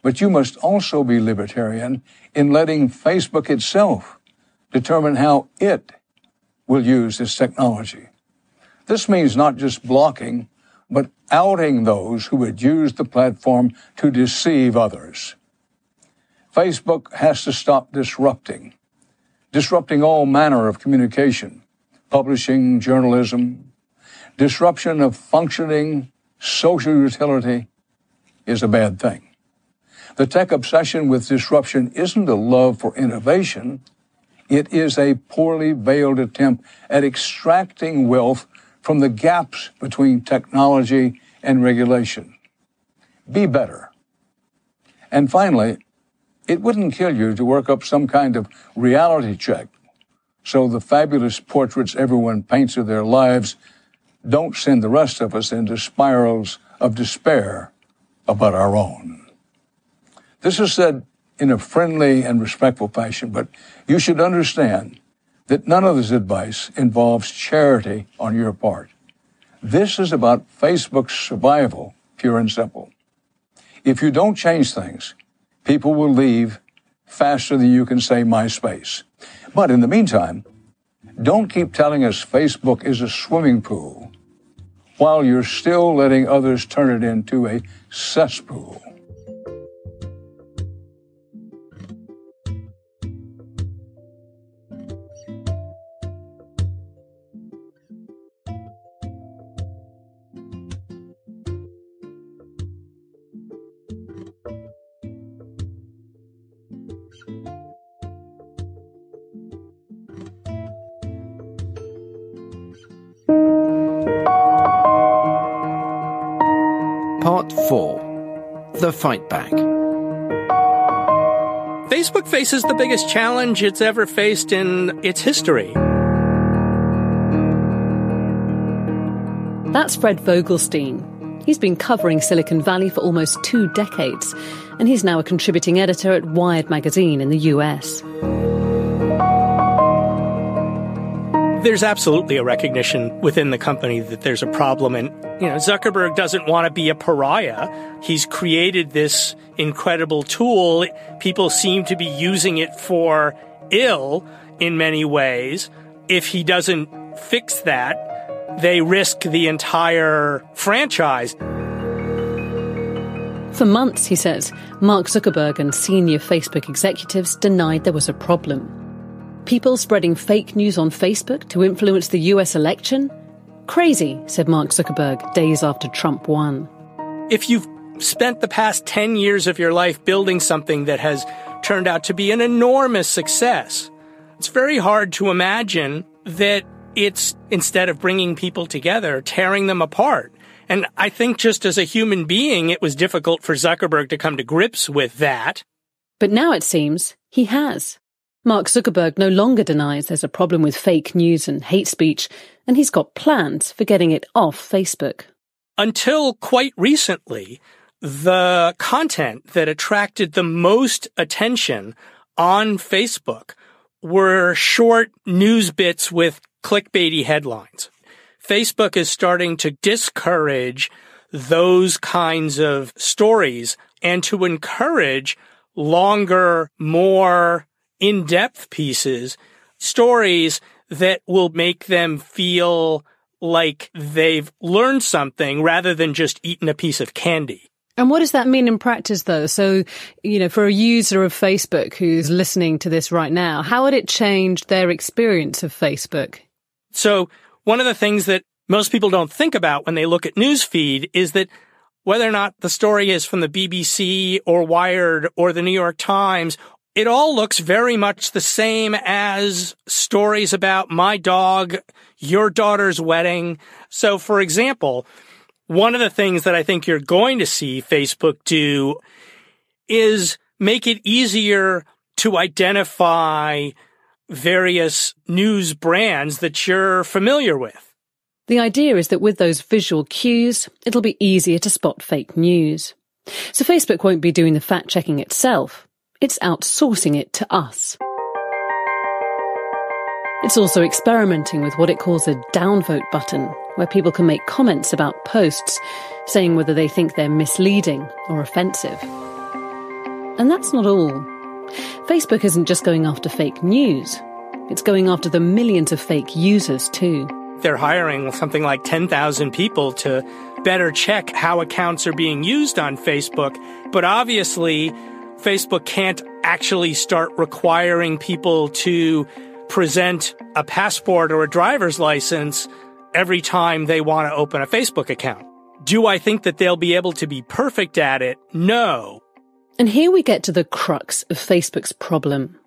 But you must also be libertarian in letting Facebook itself determine how it will use this technology. This means not just blocking, but outing those who would use the platform to deceive others. Facebook has to stop disrupting, disrupting all manner of communication, publishing, journalism. Disruption of functioning social utility is a bad thing. The tech obsession with disruption isn't a love for innovation. It is a poorly veiled attempt at extracting wealth from the gaps between technology and regulation. Be better. And finally, it wouldn't kill you to work up some kind of reality check so the fabulous portraits everyone paints of their lives don't send the rest of us into spirals of despair about our own. This is said in a friendly and respectful fashion, but you should understand that none of this advice involves charity on your part. This is about Facebook's survival, pure and simple. If you don't change things, people will leave faster than you can say MySpace. But in the meantime, don't keep telling us Facebook is a swimming pool while you're still letting others turn it into a cesspool. Facebook faces the biggest challenge it's ever faced in its history. That's Fred Vogelstein. He's been covering Silicon Valley for almost two decades, and he's now a contributing editor at Wired magazine in the US. There's absolutely a recognition within the company that there's a problem and you know Zuckerberg doesn't want to be a pariah. He's created this incredible tool. People seem to be using it for ill in many ways. If he doesn't fix that, they risk the entire franchise. For months, he says, Mark Zuckerberg and senior Facebook executives denied there was a problem. People spreading fake news on Facebook to influence the US election? Crazy, said Mark Zuckerberg days after Trump won. If you've spent the past 10 years of your life building something that has turned out to be an enormous success, it's very hard to imagine that it's, instead of bringing people together, tearing them apart. And I think just as a human being, it was difficult for Zuckerberg to come to grips with that. But now it seems he has. Mark Zuckerberg no longer denies there's a problem with fake news and hate speech, and he's got plans for getting it off Facebook. Until quite recently, the content that attracted the most attention on Facebook were short news bits with clickbaity headlines. Facebook is starting to discourage those kinds of stories and to encourage longer, more in-depth pieces, stories that will make them feel like they've learned something rather than just eaten a piece of candy. And what does that mean in practice though? So, you know, for a user of Facebook who's listening to this right now, how would it change their experience of Facebook? So one of the things that most people don't think about when they look at newsfeed is that whether or not the story is from the BBC or Wired or the New York Times, it all looks very much the same as stories about my dog, your daughter's wedding. So, for example, one of the things that I think you're going to see Facebook do is make it easier to identify various news brands that you're familiar with. The idea is that with those visual cues, it'll be easier to spot fake news. So Facebook won't be doing the fact checking itself. It's outsourcing it to us. It's also experimenting with what it calls a downvote button, where people can make comments about posts, saying whether they think they're misleading or offensive. And that's not all. Facebook isn't just going after fake news. It's going after the millions of fake users too. They're hiring something like 10,000 people to better check how accounts are being used on Facebook. But obviously, Facebook can't actually start requiring people to present a passport or a driver's license every time they want to open a Facebook account. Do I think that they'll be able to be perfect at it? No. And here we get to the crux of Facebook's problem.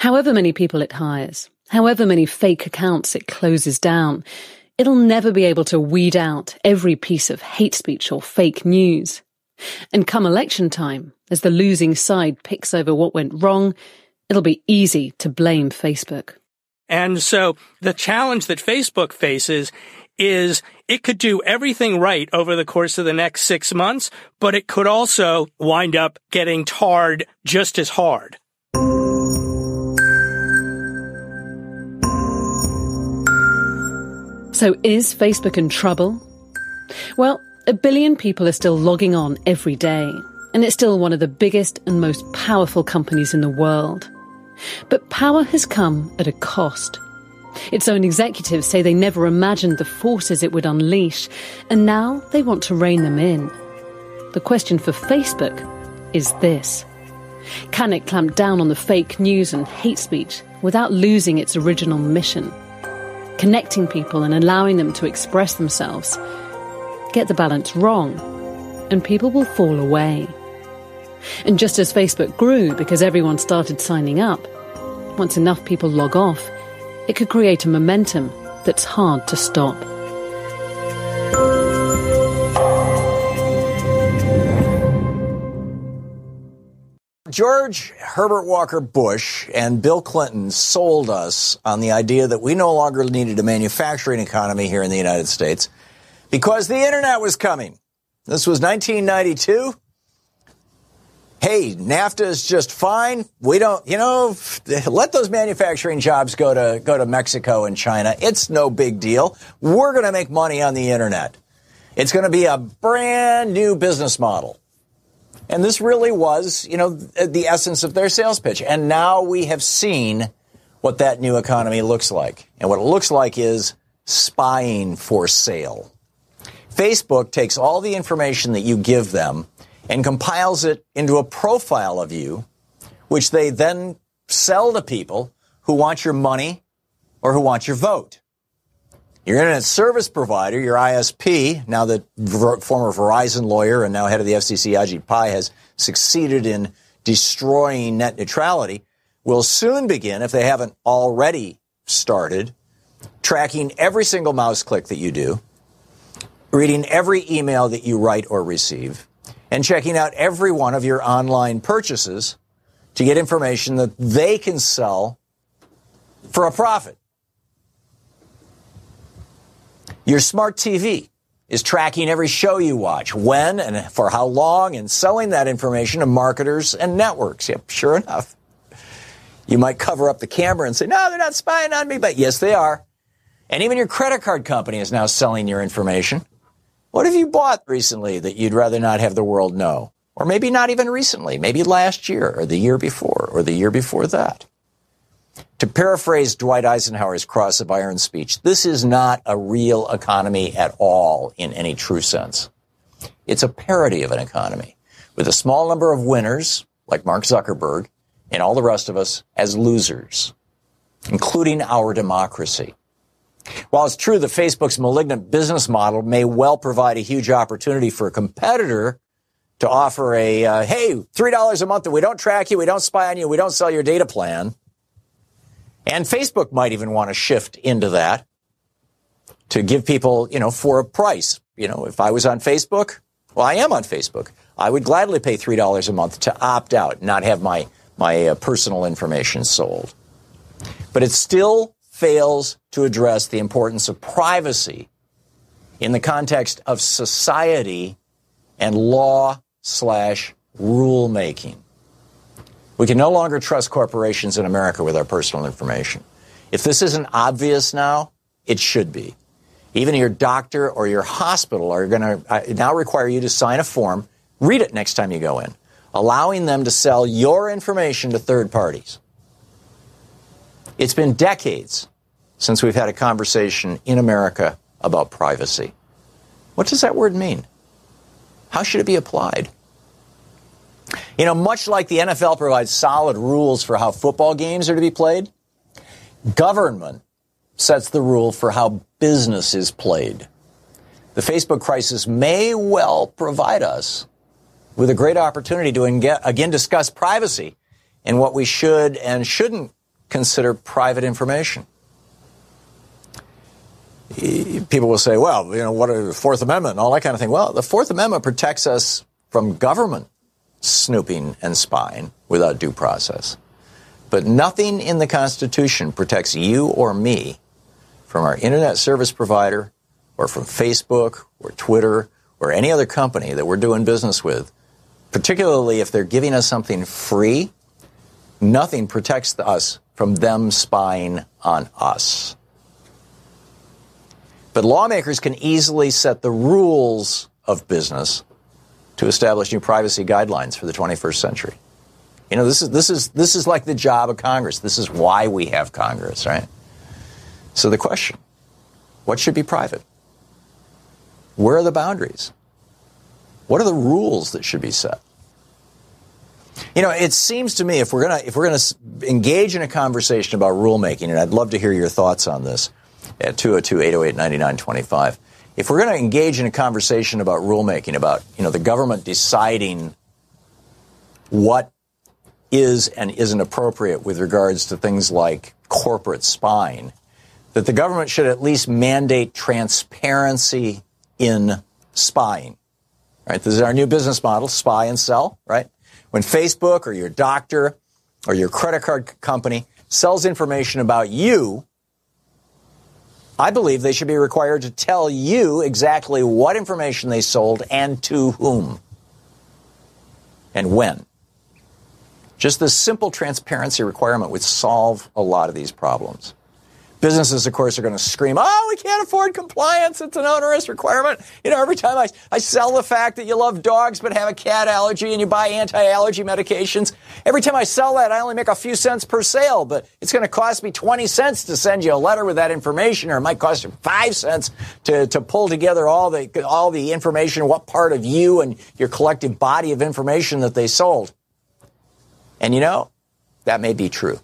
However many people it hires, however many fake accounts it closes down, it'll never be able to weed out every piece of hate speech or fake news. And come election time, as the losing side picks over what went wrong, it'll be easy to blame Facebook. And so the challenge that Facebook faces is it could do everything right over the course of the next six months, but it could also wind up getting tarred just as hard. So is Facebook in trouble? Well, a billion people are still logging on every day, and it's still one of the biggest and most powerful companies in the world. But power has come at a cost. Its own executives say they never imagined the forces it would unleash, and now they want to rein them in. The question for Facebook is this Can it clamp down on the fake news and hate speech without losing its original mission? Connecting people and allowing them to express themselves get the balance wrong, and people will fall away. And just as Facebook grew because everyone started signing up, once enough people log off, it could create a momentum that's hard to stop. George Herbert Walker Bush and Bill Clinton sold us on the idea that we no longer needed a manufacturing economy here in the United States because the internet was coming. This was 1992. Hey, NAFTA is just fine. We don't, you know, let those manufacturing jobs go to go to Mexico and China. It's no big deal. We're going to make money on the internet. It's going to be a brand new business model. And this really was, you know, the essence of their sales pitch. And now we have seen what that new economy looks like. And what it looks like is spying for sale. Facebook takes all the information that you give them and compiles it into a profile of you, which they then sell to people who want your money or who want your vote. Your internet service provider, your ISP, now the former Verizon lawyer and now head of the FCC Ajit Pai has succeeded in destroying net neutrality, will soon begin, if they haven't already started, tracking every single mouse click that you do, reading every email that you write or receive, and checking out every one of your online purchases to get information that they can sell for a profit. Your smart TV is tracking every show you watch, when and for how long, and selling that information to marketers and networks. Yep, sure enough. You might cover up the camera and say, no, they're not spying on me, but yes, they are. And even your credit card company is now selling your information. What have you bought recently that you'd rather not have the world know? Or maybe not even recently, maybe last year or the year before or the year before that. To paraphrase Dwight Eisenhower's Cross of Iron speech, this is not a real economy at all in any true sense. It's a parody of an economy with a small number of winners, like Mark Zuckerberg, and all the rest of us as losers, including our democracy. While it's true that Facebook's malignant business model may well provide a huge opportunity for a competitor to offer a, uh, hey, $3 a month and we don't track you, we don't spy on you, we don't sell your data plan. And Facebook might even want to shift into that to give people, you know, for a price. You know, if I was on Facebook, well, I am on Facebook. I would gladly pay $3 a month to opt out, not have my, my uh, personal information sold. But it's still fails to address the importance of privacy in the context of society and law slash rulemaking. We can no longer trust corporations in America with our personal information. If this isn't obvious now, it should be. Even your doctor or your hospital are going to uh, now require you to sign a form. Read it next time you go in, allowing them to sell your information to third parties. It's been decades since we've had a conversation in America about privacy. What does that word mean? How should it be applied? You know, much like the NFL provides solid rules for how football games are to be played, government sets the rule for how business is played. The Facebook crisis may well provide us with a great opportunity to again discuss privacy and what we should and shouldn't consider private information. People will say, well, you know, what are the Fourth Amendment and all that kind of thing. Well, the Fourth Amendment protects us from government snooping and spying without due process. But nothing in the Constitution protects you or me from our internet service provider or from Facebook or Twitter or any other company that we're doing business with, particularly if they're giving us something free. Nothing protects us from them spying on us. But lawmakers can easily set the rules of business to establish new privacy guidelines for the 21st century. You know, this is this is this is like the job of Congress. This is why we have Congress, right? So the question, what should be private? Where are the boundaries? What are the rules that should be set? You know, it seems to me if we're gonna if we're gonna engage in a conversation about rulemaking, and I'd love to hear your thoughts on this at 202-808-9925. If we're going to engage in a conversation about rulemaking, about you know the government deciding what is and isn't appropriate with regards to things like corporate spying, that the government should at least mandate transparency in spying. Right? This is our new business model, spy and sell, right? When Facebook or your doctor or your credit card company sells information about you, I believe they should be required to tell you exactly what information they sold and to whom and when. Just this simple transparency requirement would solve a lot of these problems. Businesses, of course, are going to scream, oh, we can't afford compliance. It's an onerous requirement. You know, every time I, I sell the fact that you love dogs but have a cat allergy and you buy anti-allergy medications, every time I sell that, I only make a few cents per sale, but it's going to cost me 20 cents to send you a letter with that information, or it might cost you five cents to, to pull together all the, all the information, what part of you and your collective body of information that they sold. And you know, that may be true.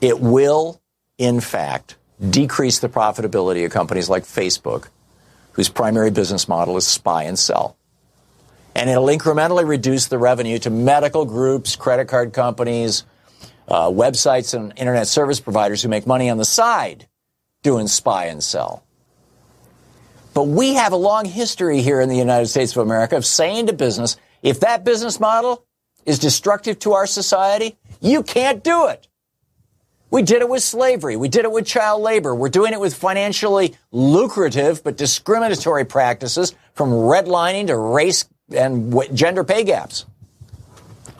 It will, in fact, decrease the profitability of companies like Facebook, whose primary business model is spy and sell. And it'll incrementally reduce the revenue to medical groups, credit card companies, uh, websites, and internet service providers who make money on the side doing spy and sell. But we have a long history here in the United States of America of saying to business, if that business model is destructive to our society, you can't do it. We did it with slavery. We did it with child labor. We're doing it with financially lucrative but discriminatory practices from redlining to race and gender pay gaps.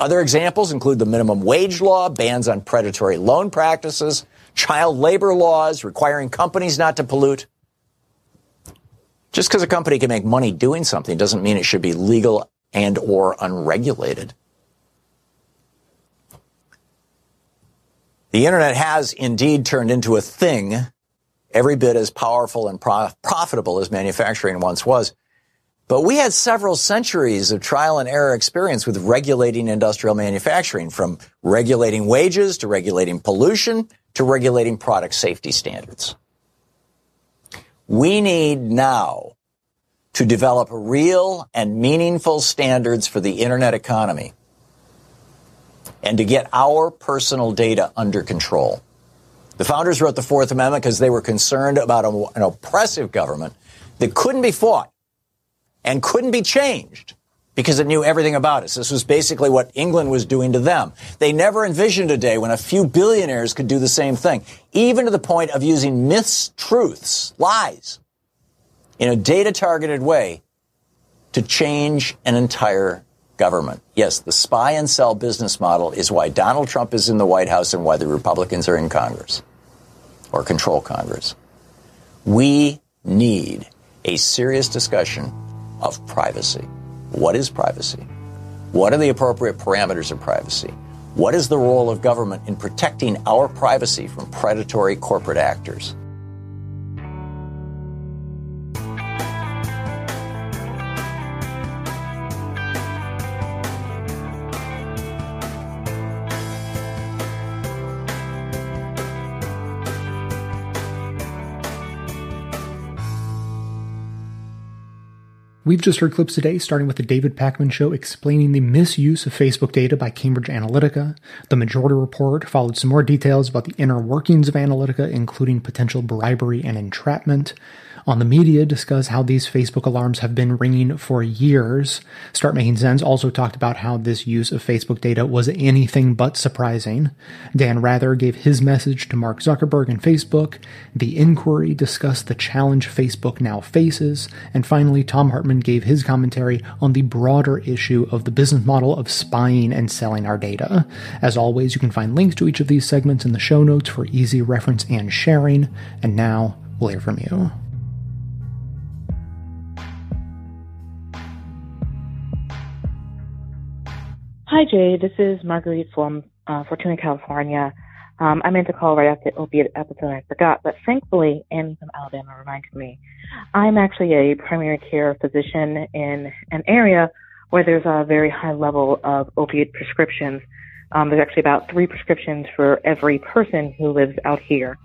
Other examples include the minimum wage law, bans on predatory loan practices, child labor laws requiring companies not to pollute. Just because a company can make money doing something doesn't mean it should be legal and or unregulated. The internet has indeed turned into a thing every bit as powerful and pro- profitable as manufacturing once was. But we had several centuries of trial and error experience with regulating industrial manufacturing, from regulating wages to regulating pollution to regulating product safety standards. We need now to develop real and meaningful standards for the internet economy and to get our personal data under control. The founders wrote the Fourth Amendment because they were concerned about a, an oppressive government that couldn't be fought and couldn't be changed because it knew everything about us. This was basically what England was doing to them. They never envisioned a day when a few billionaires could do the same thing, even to the point of using myths, truths, lies in a data targeted way to change an entire government. Yes, the spy and sell business model is why Donald Trump is in the White House and why the Republicans are in Congress or control Congress. We need a serious discussion of privacy. What is privacy? What are the appropriate parameters of privacy? What is the role of government in protecting our privacy from predatory corporate actors? We've just heard clips today, starting with the David Pakman Show explaining the misuse of Facebook data by Cambridge Analytica. The Majority Report followed some more details about the inner workings of Analytica, including potential bribery and entrapment on the media discuss how these Facebook alarms have been ringing for years. Start Making Sense also talked about how this use of Facebook data was anything but surprising. Dan Rather gave his message to Mark Zuckerberg and Facebook. The Inquiry discussed the challenge Facebook now faces. And finally, Thom Hartmann gave his commentary on the broader issue of the business model of spying and selling our data. As always, you can find links to each of these segments in the show notes for easy reference and sharing. And now, we'll hear from you. Hi, Jay. This is Marguerite from uh, Fortuna, California. Um, I meant to call right after the opiate episode. I forgot, but thankfully, Annie from Alabama reminded me. I'm actually a primary care physician in an area where there's a very high level of opiate prescriptions. Um, there's actually about three prescriptions for every person who lives out here.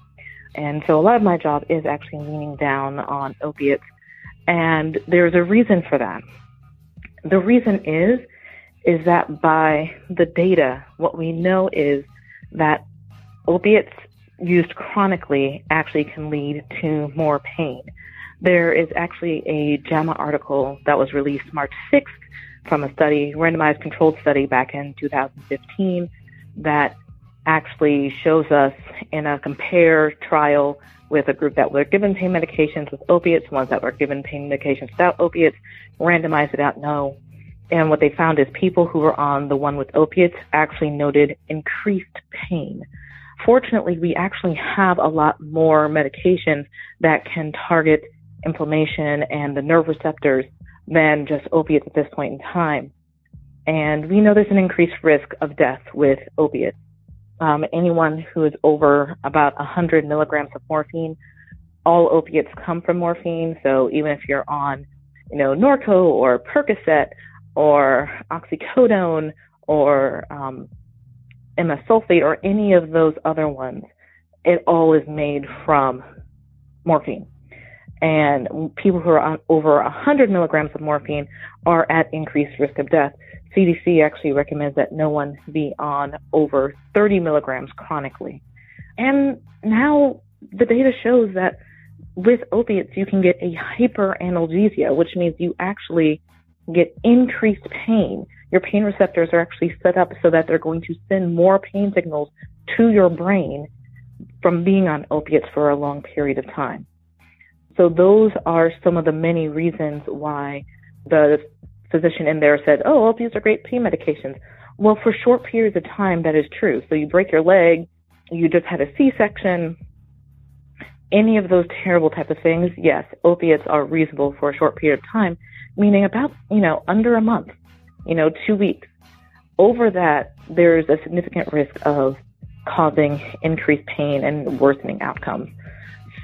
And so a lot of my job is actually leaning down on opiates. And there's a reason for that. The reason is is that by the data, what we know is that opiates used chronically actually can lead to more pain. There is actually a JAMA article that was released March 6th from a study, randomized controlled study back in 2015 that actually shows us in a compare trial with a group that were given pain medications with opiates, ones that were given pain medications without opiates, randomized it out, no, and what they found is people who were on the one with opiates actually noted increased pain. fortunately, we actually have a lot more medications that can target inflammation and the nerve receptors than just opiates at this point in time. And we know there's an increased risk of death with opiates. Um, anyone who is over about 100 milligrams of morphine, all opiates come from morphine. So even if you're on, you know, Norco or Percocet or oxycodone or um, sulfate or any of those other ones, it all is made from morphine. And people who are on over 100 milligrams of morphine are at increased risk of death. CDC actually recommends that no one be on over 30 milligrams chronically. And now the data shows that with opiates, you can get a hyperanalgesia, which means you actually get increased pain. Your pain receptors are actually set up so that they're going to send more pain signals to your brain from being on opiates for a long period of time. So those are some of the many reasons why the physician in there said, oh, opiates are great pain medications. Well, for short periods of time, that is true. So you break your leg, you just had a C-section, any of those terrible type of things, yes, opiates are reasonable for a short period of time, meaning about, you know, under a month, you know, two weeks. Over that, there's a significant risk of causing increased pain and worsening outcomes.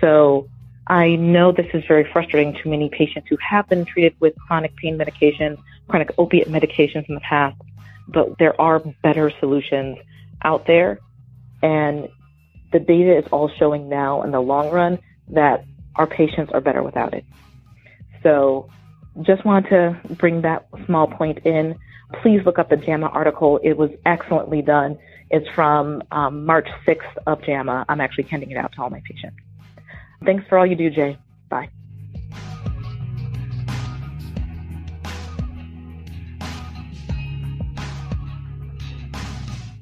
So I know this is very frustrating to many patients who have been treated with chronic pain medications, chronic opiate medications in the past, but there are better solutions out there. And the data is all showing now in the long run that our patients are better without it. So just wanted to bring that small point in. Please look up the JAMA article. It was excellently done. It's from um, March 6th of JAMA. I'm actually handing it out to all my patients. Thanks for all you do, Jay. Bye.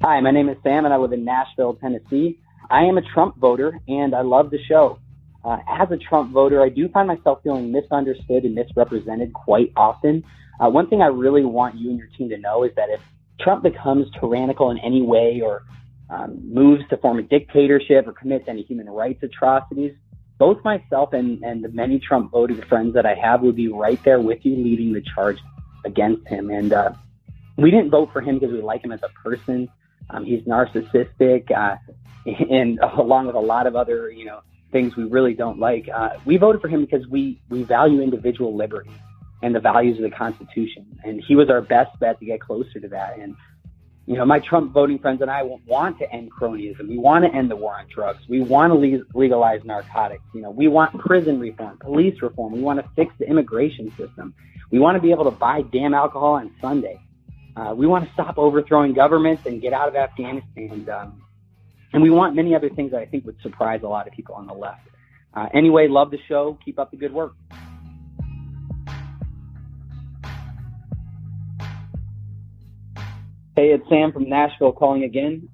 Hi, my name is Sam, and I live in Nashville, Tennessee. I am a Trump voter, and I love the show. Uh, as a Trump voter, I do find myself feeling misunderstood and misrepresented quite often. Uh, one thing I really want you and your team to know is that if Trump becomes tyrannical in any way or um, moves to form a dictatorship or commits any human rights atrocities, both myself and, and the many Trump voting friends that I have would be right there with you leading the charge against him. And uh, we didn't vote for him because we like him as a person. Um, he's narcissistic, uh, and along with a lot of other, you know, things we really don't like. Uh, we voted for him because we we value individual liberty and the values of the Constitution, and he was our best bet to get closer to that. And you know, my Trump voting friends and I want to end cronyism. We want to end the war on drugs. We want to legalize narcotics. You know, we want prison reform, police reform. We want to fix the immigration system. We want to be able to buy damn alcohol on Sunday. Uh, we want to stop overthrowing governments and get out of Afghanistan. Um, and we want many other things that I think would surprise a lot of people on the left. Uh, anyway, love the show. Keep up the good work. Hey, it's Sam from Nashville calling again.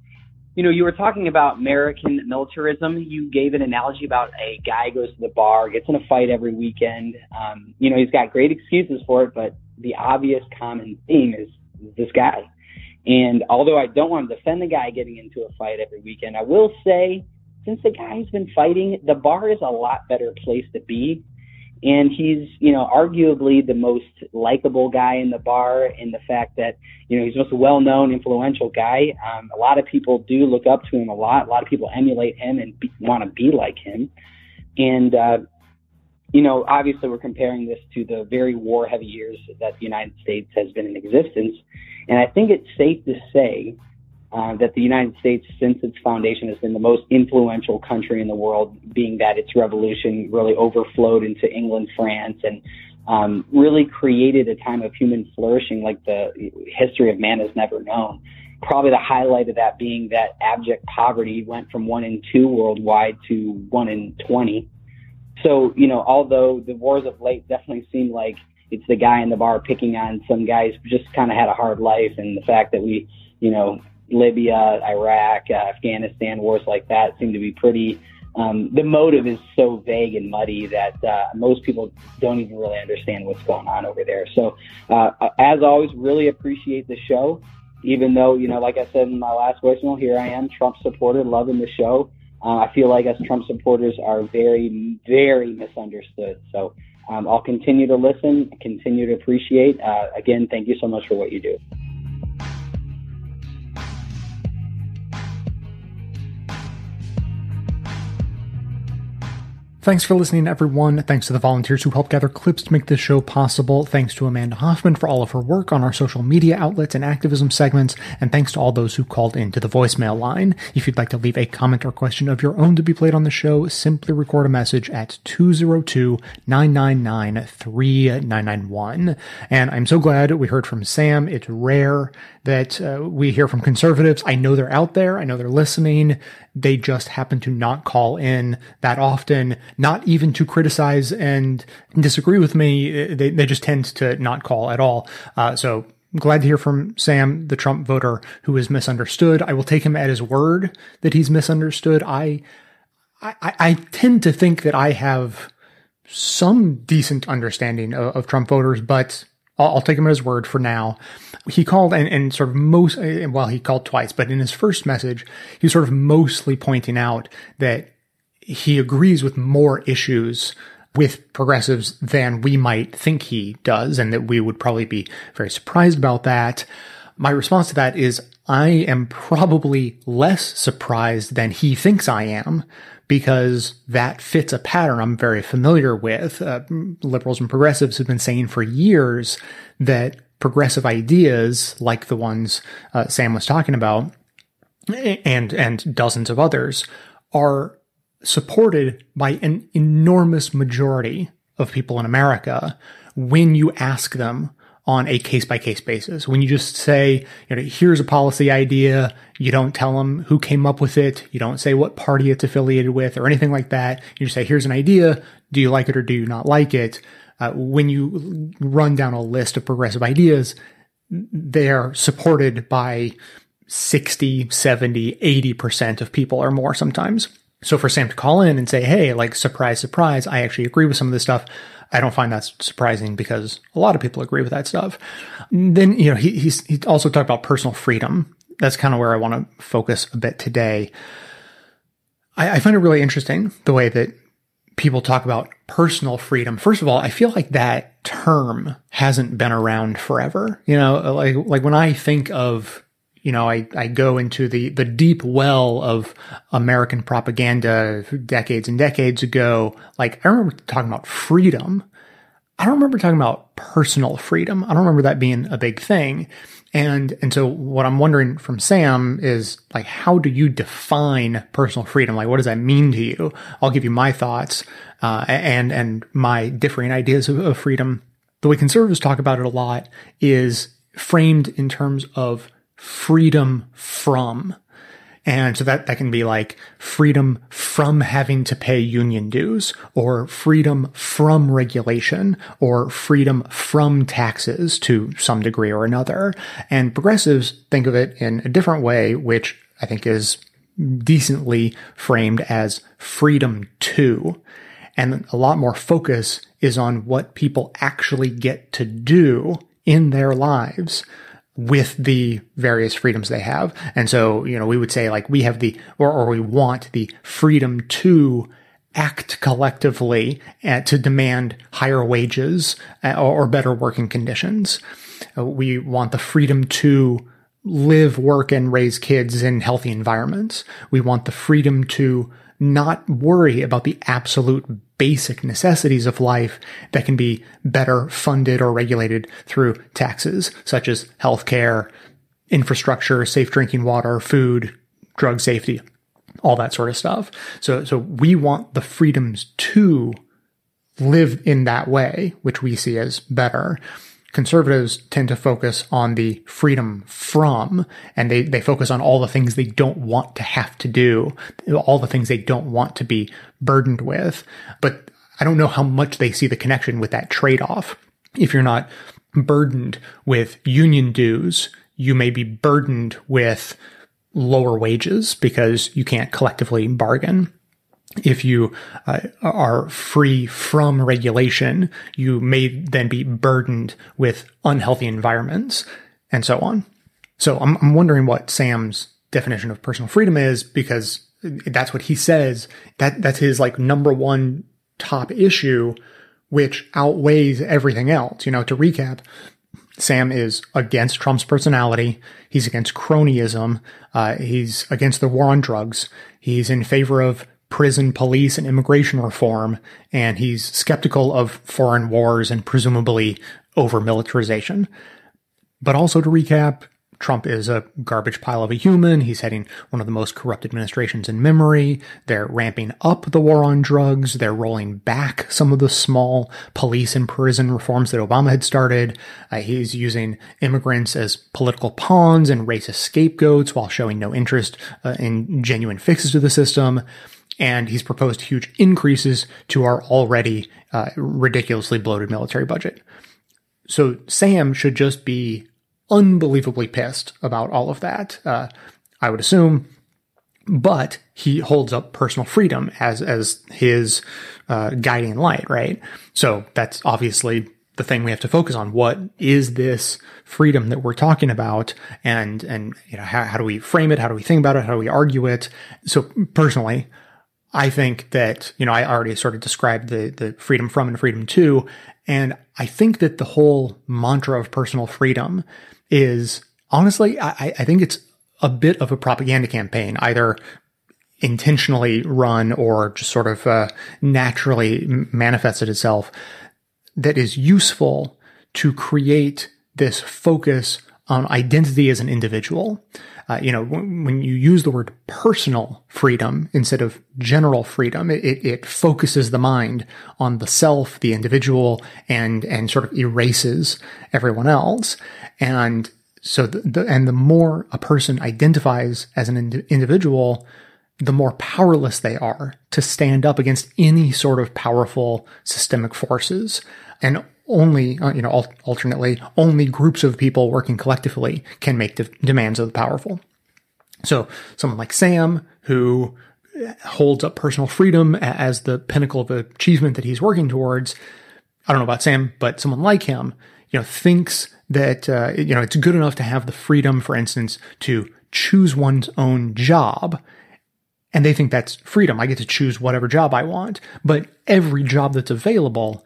You know, you were talking about American militarism. You gave an analogy about a guy goes to the bar, gets in a fight every weekend. Um, you know, he's got great excuses for it, but the obvious common theme is this guy. And although I don't want to defend the guy getting into a fight every weekend, I will say, since the guy's been fighting, the bar is a lot better place to be. And he's you know arguably the most likable guy in the bar in the fact that you know he's the most well-known influential guy. Um, a lot of people do look up to him a lot. A lot of people emulate him and want to be like him. And uh, you know obviously we're comparing this to the very war heavy years that the united states has been in existence and i think it's safe to say uh, that the United States, since its foundation, has been the most influential country in the world, being that its revolution really overflowed into England, France, and um, really created a time of human flourishing like the history of man has never known. Probably the highlight of that being that abject poverty went from one in two worldwide to one in 20. So, you know, although the wars of late definitely seem like it's the guy in the bar picking on some guys who just kind of had a hard life and the fact that we, you know, Libya, Iraq, uh, Afghanistan, wars like that seem to be pretty. Um, the motive is so vague and muddy that uh, most people don't even really understand what's going on over there. So, uh, as always, really appreciate the show. even though, you know, like I said in my last voicemail, here I am, Trump supporter, loving the show. Uh, I feel like us Trump supporters are very, very misunderstood. So um, I'll continue to listen, continue to appreciate. Uh, again, thank you so much for what you do. Thanks for listening, everyone. Thanks to the volunteers who helped gather clips to make this show possible. Thanks to Amanda Hoffman for all of her work on our social media outlets and activism segments. And thanks to all those who called into the voicemail line. If you'd like to leave a comment or question of your own to be played on the show, simply record a message at 202-999-3991. And I'm so glad we heard from Sam. It's rare that uh, we hear from conservatives. I know they're out there. I know they're listening. They just happen to not call in that often, not even to criticize and disagree with me. They, they just tend to not call at all. Uh, so glad to hear from Sam, the Trump voter who is misunderstood. I will take him at his word that he's misunderstood. I, I, I tend to think that I have some decent understanding of, of Trump voters, but I'll, I'll, take him at his word for now. He called and, and sort of most, eh, well, he called twice, but in his first message, he was sort of mostly pointing out that he agrees with more issues with progressives than we might think he does, and that we would probably be very surprised about that. My response to that is I am probably less surprised than he thinks I am because that fits a pattern I'm very familiar with. Uh, liberals and progressives have been saying for years that progressive ideas, like the ones uh, Sam was talking about, and and dozens of others, are supported by an enormous majority of people in America when you ask them on a case by case basis. When you just say, you know, here's a policy idea, you don't tell them who came up with it, you don't say what party it's affiliated with or anything like that. You just say, here's an idea, do you like it or do you not like it? Uh, when you run down a list of progressive ideas, they're supported by 60, 70, 80% of people or more sometimes. So for Sam to call in and say, hey, like, surprise, surprise, I actually agree with some of this stuff. I don't find that surprising because a lot of people agree with that stuff. Then, you know, he, he's, he also talked about personal freedom. That's kind of where I want to focus a bit today. I, I find it really interesting the way that people talk about personal freedom. First of all, I feel like that term hasn't been around forever. You know, like, like when I think of you know, I, I go into the, the deep well of American propaganda decades and decades ago. Like, I remember talking about freedom. I don't remember talking about personal freedom. I don't remember that being a big thing. And, and so what I'm wondering from Sam is like, how do you define personal freedom? Like, what does that mean to you? I'll give you my thoughts, uh, and, and my differing ideas of, of freedom. The way conservatives talk about it a lot is framed in terms of freedom from. And so that, that can be like freedom from having to pay union dues or freedom from regulation or freedom from taxes to some degree or another. And progressives think of it in a different way, which I think is decently framed as freedom to. And a lot more focus is on what people actually get to do in their lives with the various freedoms they have. And so, you know, we would say like we have the, or, or we want the freedom to act collectively and to demand higher wages uh, or, better working conditions. Uh, we want the freedom to live, work, and raise kids in healthy environments. We want the freedom to not worry about the absolute basic necessities of life that can be better funded or regulated through taxes, such as healthcare, infrastructure, safe drinking water, food, drug safety, all that sort of stuff. So, so we want the freedoms to live in that way, which we see as better conservatives tend to focus on the freedom from, and they, they focus on all the things they don't want to have to do, all the things they don't want to be burdened with. But I don't know how much they see the connection with that trade off. If you're not burdened with union dues, you may be burdened with lower wages because you can't collectively bargain if you uh, are free from regulation, you may then be burdened with unhealthy environments and so on. So I'm, I'm wondering what Sam's definition of personal freedom is because that's what he says. That that's his like number one top issue, which outweighs everything else. You know, to recap, Sam is against Trump's personality. He's against cronyism. Uh, he's against the war on drugs. He's in favor of prison police and immigration reform. And he's skeptical of foreign wars and presumably over militarization. But also to recap, Trump is a garbage pile of a human. He's heading one of the most corrupt administrations in memory. They're ramping up the war on drugs. They're rolling back some of the small police and prison reforms that Obama had started. Uh, he's using immigrants as political pawns and racist scapegoats while showing no interest uh, in genuine fixes to the system. And he's proposed huge increases to our already uh, ridiculously bloated military budget. So Sam should just be unbelievably pissed about all of that. Uh, I would assume, but he holds up personal freedom as as his uh, guiding light, right? So that's obviously the thing we have to focus on. What is this freedom that we're talking about, and and you know how, how do we frame it? How do we think about it? How do we argue it? So personally. I think that, you know, I already sort of described the, the freedom from and freedom to. And I think that the whole mantra of personal freedom is honestly, I, I think it's a bit of a propaganda campaign, either intentionally run or just sort of uh, naturally manifested itself that is useful to create this focus on identity as an individual. Uh, you know, when, when, you use the word personal freedom instead of general freedom, it, it, focuses the mind on the self, the individual, and and sort of erases everyone else. And so, the, the, and the more a person identifies as an ind- individual, the more powerless they are to stand up against any sort of powerful systemic forces. And only, uh, you know, al- alternately, only groups of people working collectively can make de- demands of the powerful. So, someone like Sam, who holds up personal freedom as the pinnacle of achievement that he's working towards. I don't know about Sam, but someone like him, you know, thinks that uh, you know it's good enough to have the freedom, for instance, to choose one's own job. And they think that's freedom. I get to choose whatever job I want. But every job that's available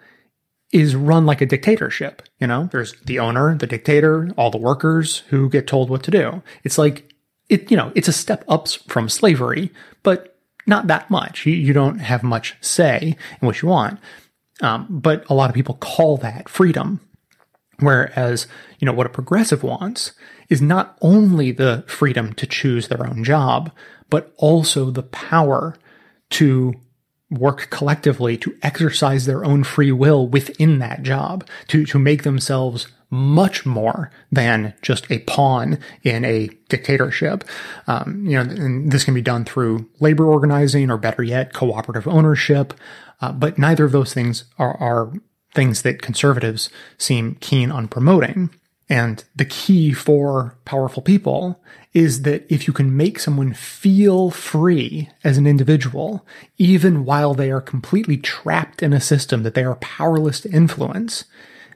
is run like a dictatorship. You know, there's the owner, the dictator, all the workers who get told what to do. It's like, it, you know, it's a step up from slavery, but not that much. You, you don't have much say in what you want. Um, but a lot of people call that freedom. Whereas, you know, what a progressive wants is not only the freedom to choose their own job, but also the power to work collectively to exercise their own free will within that job, to, to make themselves much more than just a pawn in a dictatorship. Um, you know, and this can be done through labor organizing or better yet, cooperative ownership. Uh, but neither of those things are, are things that conservatives seem keen on promoting. And the key for powerful people is that if you can make someone feel free as an individual, even while they are completely trapped in a system that they are powerless to influence,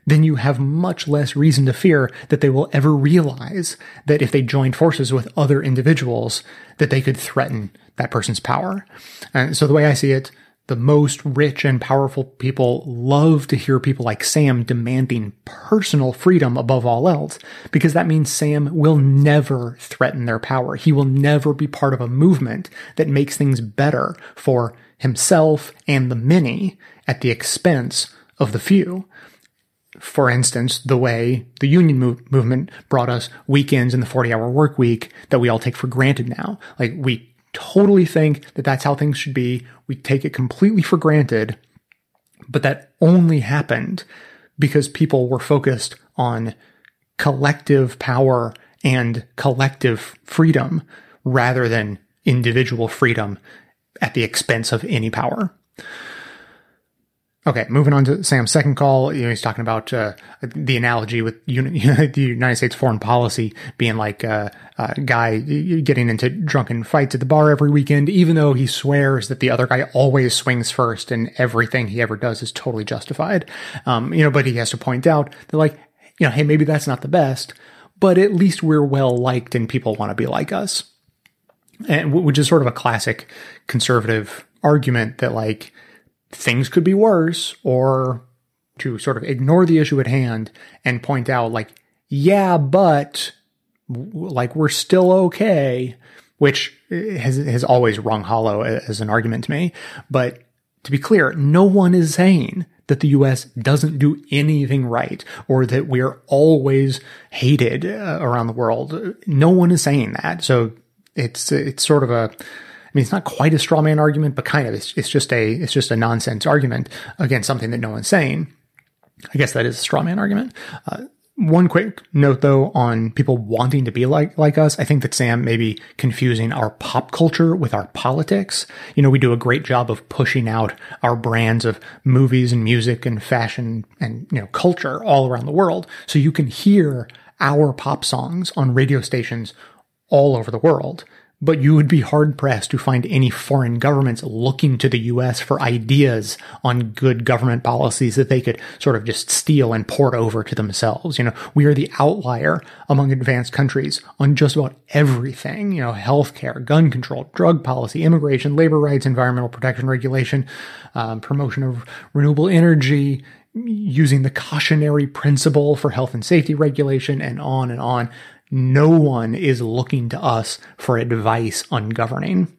then you have much less reason to fear that they will ever realize that if they joined forces with other individuals, that they could threaten that person's power. And so the way I see it, the most rich and powerful people love to hear people like Sam demanding personal freedom above all else, because that means Sam will never threaten their power. He will never be part of a movement that makes things better for himself and the many at the expense of the few. For instance, the way the union move- movement brought us weekends in the 40 hour work week that we all take for granted now. Like we totally think that that's how things should be. We take it completely for granted, but that only happened because people were focused on collective power and collective freedom rather than individual freedom at the expense of any power. Okay, moving on to Sam's second call. You know, he's talking about uh, the analogy with uni- the United States foreign policy being like uh, a guy getting into drunken fights at the bar every weekend, even though he swears that the other guy always swings first and everything he ever does is totally justified. Um, you know, but he has to point out that, like, you know, hey, maybe that's not the best, but at least we're well liked and people want to be like us. And which is sort of a classic conservative argument that like things could be worse or to sort of ignore the issue at hand and point out like, yeah, but like we're still okay, which has, has always rung hollow as an argument to me. But to be clear, no one is saying that the US doesn't do anything right or that we're always hated uh, around the world. No one is saying that. So it's, it's sort of a, mean, it's not quite a straw man argument, but kind of, it's, it's just a, it's just a nonsense argument against something that no one's saying. I guess that is a straw man argument. Uh, one quick note though on people wanting to be like like us. I think that Sam may be confusing our pop culture with our politics. You know, we do a great job of pushing out our brands of movies and music and fashion and you know culture all around the world. So you can hear our pop songs on radio stations all over the world but you would be hard pressed to find any foreign governments looking to the US for ideas on good government policies that they could sort of just steal and port over to themselves. You know, we are the outlier among advanced countries on just about everything, you know, healthcare, gun control, drug policy, immigration, labor rights, environmental protection regulation, um, promotion of renewable energy, using the cautionary principle for health and safety regulation and on and on no one is looking to us for advice on governing.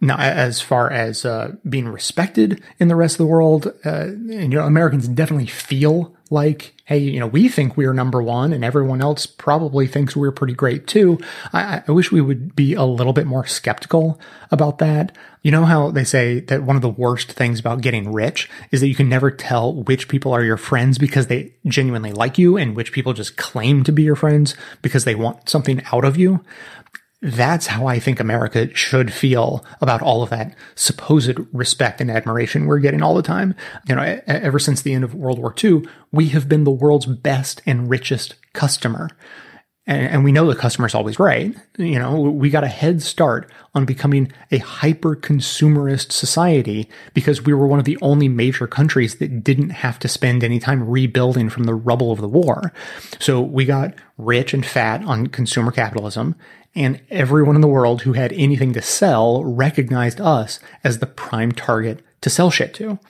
Now, as far as uh, being respected in the rest of the world, uh, you know, Americans definitely feel like, hey, you know, we think we're number one, and everyone else probably thinks we're pretty great too. I, I wish we would be a little bit more skeptical about that. You know how they say that one of the worst things about getting rich is that you can never tell which people are your friends because they genuinely like you, and which people just claim to be your friends because they want something out of you that's how I think America should feel about all of that supposed respect and admiration we're getting all the time. You know, ever since the end of World War II, we have been the world's best and richest customer. And, we know the customer's always right. You know, we got a head start on becoming a hyper consumerist society because we were one of the only major countries that didn't have to spend any time rebuilding from the rubble of the war. So we got rich and fat on consumer capitalism and everyone in the world who had anything to sell recognized us as the prime target to sell shit to.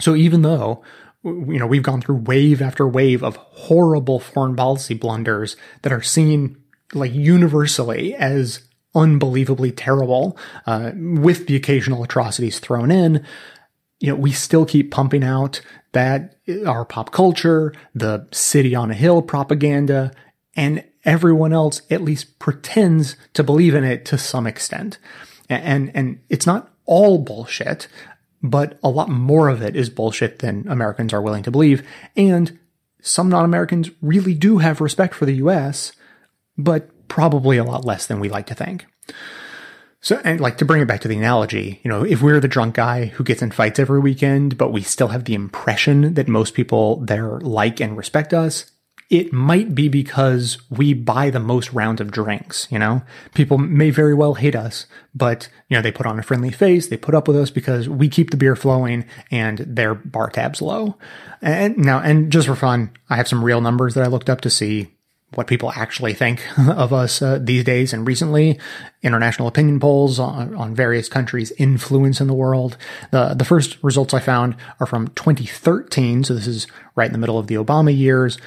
So even though you know we've gone through wave after wave of horrible foreign policy blunders that are seen like universally as unbelievably terrible, uh, with the occasional atrocities thrown in, you know, we still keep pumping out that our pop culture, the city on a hill propaganda, and everyone else at least pretends to believe in it to some extent. And, and it's not all bullshit, but a lot more of it is bullshit than Americans are willing to believe. And some non-Americans really do have respect for the US, but probably a lot less than we like to think. So, and like to bring it back to the analogy, you know, if we're the drunk guy who gets in fights every weekend, but we still have the impression that most people there like and respect us, it might be because we buy the most rounds of drinks, you know? People may very well hate us, but, you know, they put on a friendly face, they put up with us because we keep the beer flowing and their bar tab's low. And now, and just for fun, I have some real numbers that I looked up to see what people actually think of us uh, these days and recently international opinion polls on, on various countries influence in the world the the first results i found are from 2013 so this is right in the middle of the obama years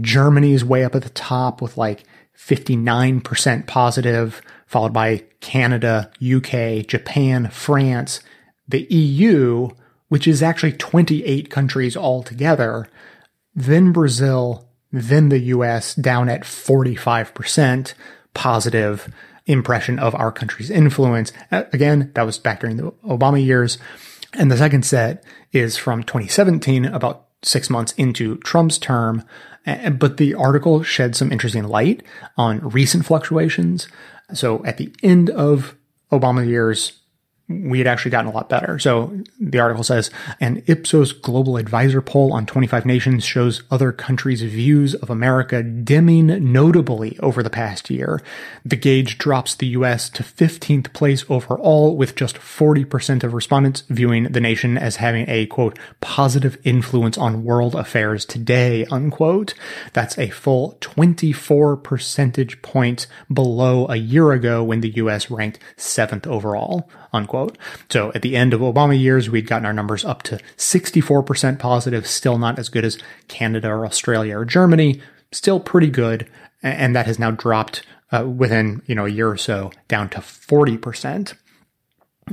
Germany is way up at the top with like 59% positive, followed by Canada, UK, Japan, France, the EU, which is actually 28 countries altogether, then Brazil, then the US down at 45% positive impression of our country's influence. Again, that was back during the Obama years. And the second set is from 2017, about six months into Trump's term, but the article shed some interesting light on recent fluctuations. So at the end of Obama years, we had actually gotten a lot better. So the article says an Ipsos global advisor poll on 25 nations shows other countries' views of America dimming notably over the past year. The gauge drops the US to 15th place overall with just 40% of respondents viewing the nation as having a quote positive influence on world affairs today unquote. That's a full 24 percentage points below a year ago when the US ranked 7th overall unquote. So at the end of Obama years, we'd gotten our numbers up to 64% positive, still not as good as Canada or Australia or Germany, still pretty good. And that has now dropped uh, within, you know, a year or so down to 40%.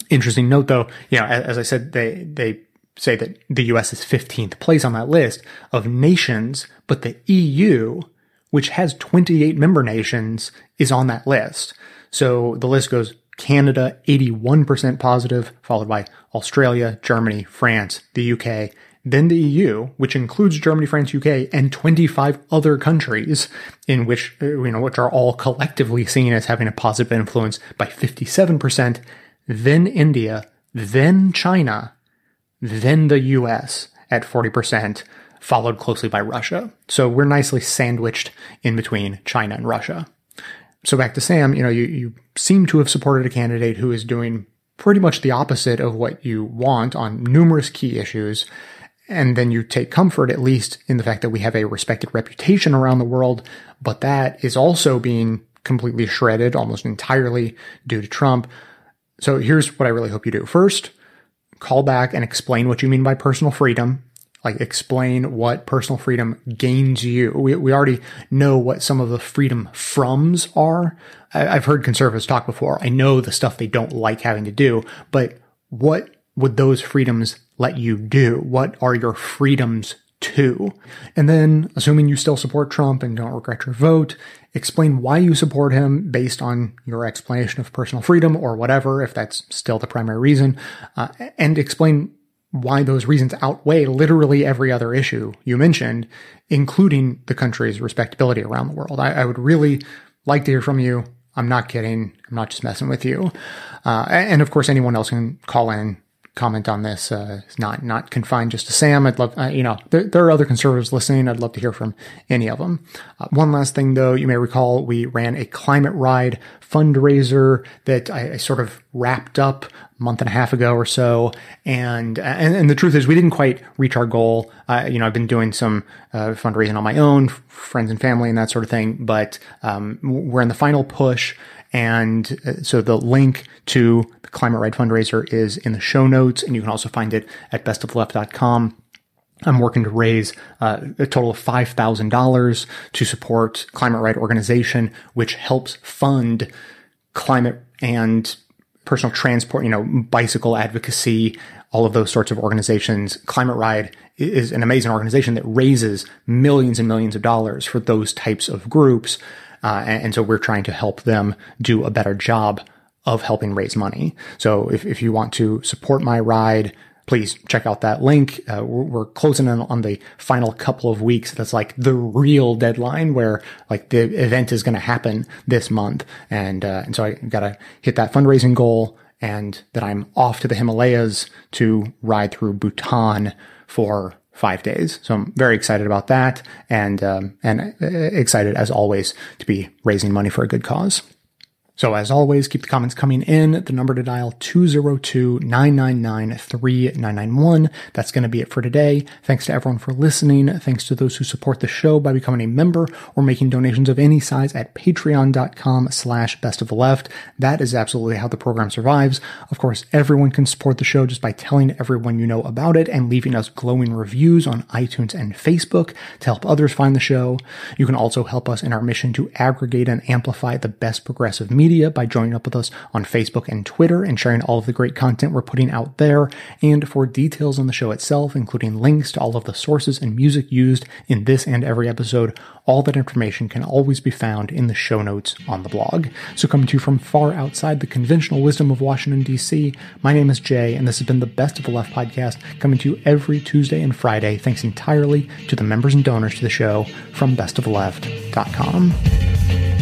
Interesting note though, you know, as, as I said, they, they say that the US is 15th place on that list of nations, but the EU, which has 28 member nations, is on that list. So the list goes Canada 81% positive, followed by Australia, Germany, France, the UK, then the EU, which includes Germany, France, UK, and 25 other countries in which, uh, you know, which are all collectively seen as having a positive influence by 57%, then India, then China, then the US at 40%, followed closely by Russia. So we're nicely sandwiched in between China and Russia so back to Sam, you know, you, you seem to have supported a candidate who is doing pretty much the opposite of what you want on numerous key issues. And then you take comfort, at least in the fact that we have a respected reputation around the world, but that is also being completely shredded almost entirely due to Trump. So here's what I really hope you do. First, call back and explain what you mean by personal freedom like explain what personal freedom gains you. We, we already know what some of the freedom froms are. I, have heard conservatives talk before. I know the stuff they don't like having to do, but what would those freedoms let you do? What are your freedoms to? And then, assuming you still support Trump and don't regret your vote, explain why you support him based on your explanation of personal freedom or whatever, if that's still the primary reason, uh, and explain why those reasons outweigh literally every other issue you mentioned, including the country's respectability around the world. I, I would really like to hear from you. I'm not kidding. I'm not just messing with you. Uh, and of course, anyone else can call in comment on this. Uh, it's not not confined just to Sam. I'd love, uh, you know, there, there, are other conservatives listening. I'd love to hear from any of them. Uh, one last thing, though, you may recall we ran a climate ride fundraiser that I, I, sort of wrapped up a month and a half ago or so, and and, and the truth is we didn't quite reach our goal. Uh, you know, I've been doing some uh, fundraising on my own, friends and family, and that sort of thing. But um, we're in the final push. And uh, so the link to the Climate Ride fundraiser is in the show notes, and you can also find it at bestoftheleft.com. I'm working to raise uh, a total of $5,000 to support Climate Ride organization, which helps fund climate and personal transport, you know, bicycle advocacy, all of those sorts of organizations. Climate Ride is an amazing organization that raises millions and millions of dollars for those types of groups. Uh, and, and, so we're trying to help them do a better job of helping raise money. So if, if you want to support my ride, please check out that link. Uh, we're, closing in on the final couple of weeks. That's like the real deadline where like the event is going to happen this month. And, uh, and so I got to hit that fundraising goal and that I'm off to the Himalayas to ride through Bhutan for five days. So I'm very excited about that and, um, and uh, excited as always to be raising money for a good cause. So as always, keep the comments coming in. The number to dial 202-999-3991. That's going to be it for today. Thanks to everyone for listening. Thanks to those who support the show by becoming a member or making donations of any size at patreon.com slash best of the left. That is absolutely how the program survives. Of course, everyone can support the show just by telling everyone you know about it and leaving us glowing reviews on iTunes and Facebook to help others find the show. You can also help us in our mission to aggregate and amplify the best progressive media media by joining up with us on Facebook and Twitter and sharing all of the great content we're putting out there. And for details on the show itself, including links to all of the sources and music used in this and every episode, all that information can always be found in the show notes on the blog. So coming to you from far outside the conventional wisdom of Washington, D.C., my name is Jay, and this has been the Best of the Left podcast coming to you every Tuesday and Friday, thanks entirely to the members and donors to the show from bestoftheleft.com.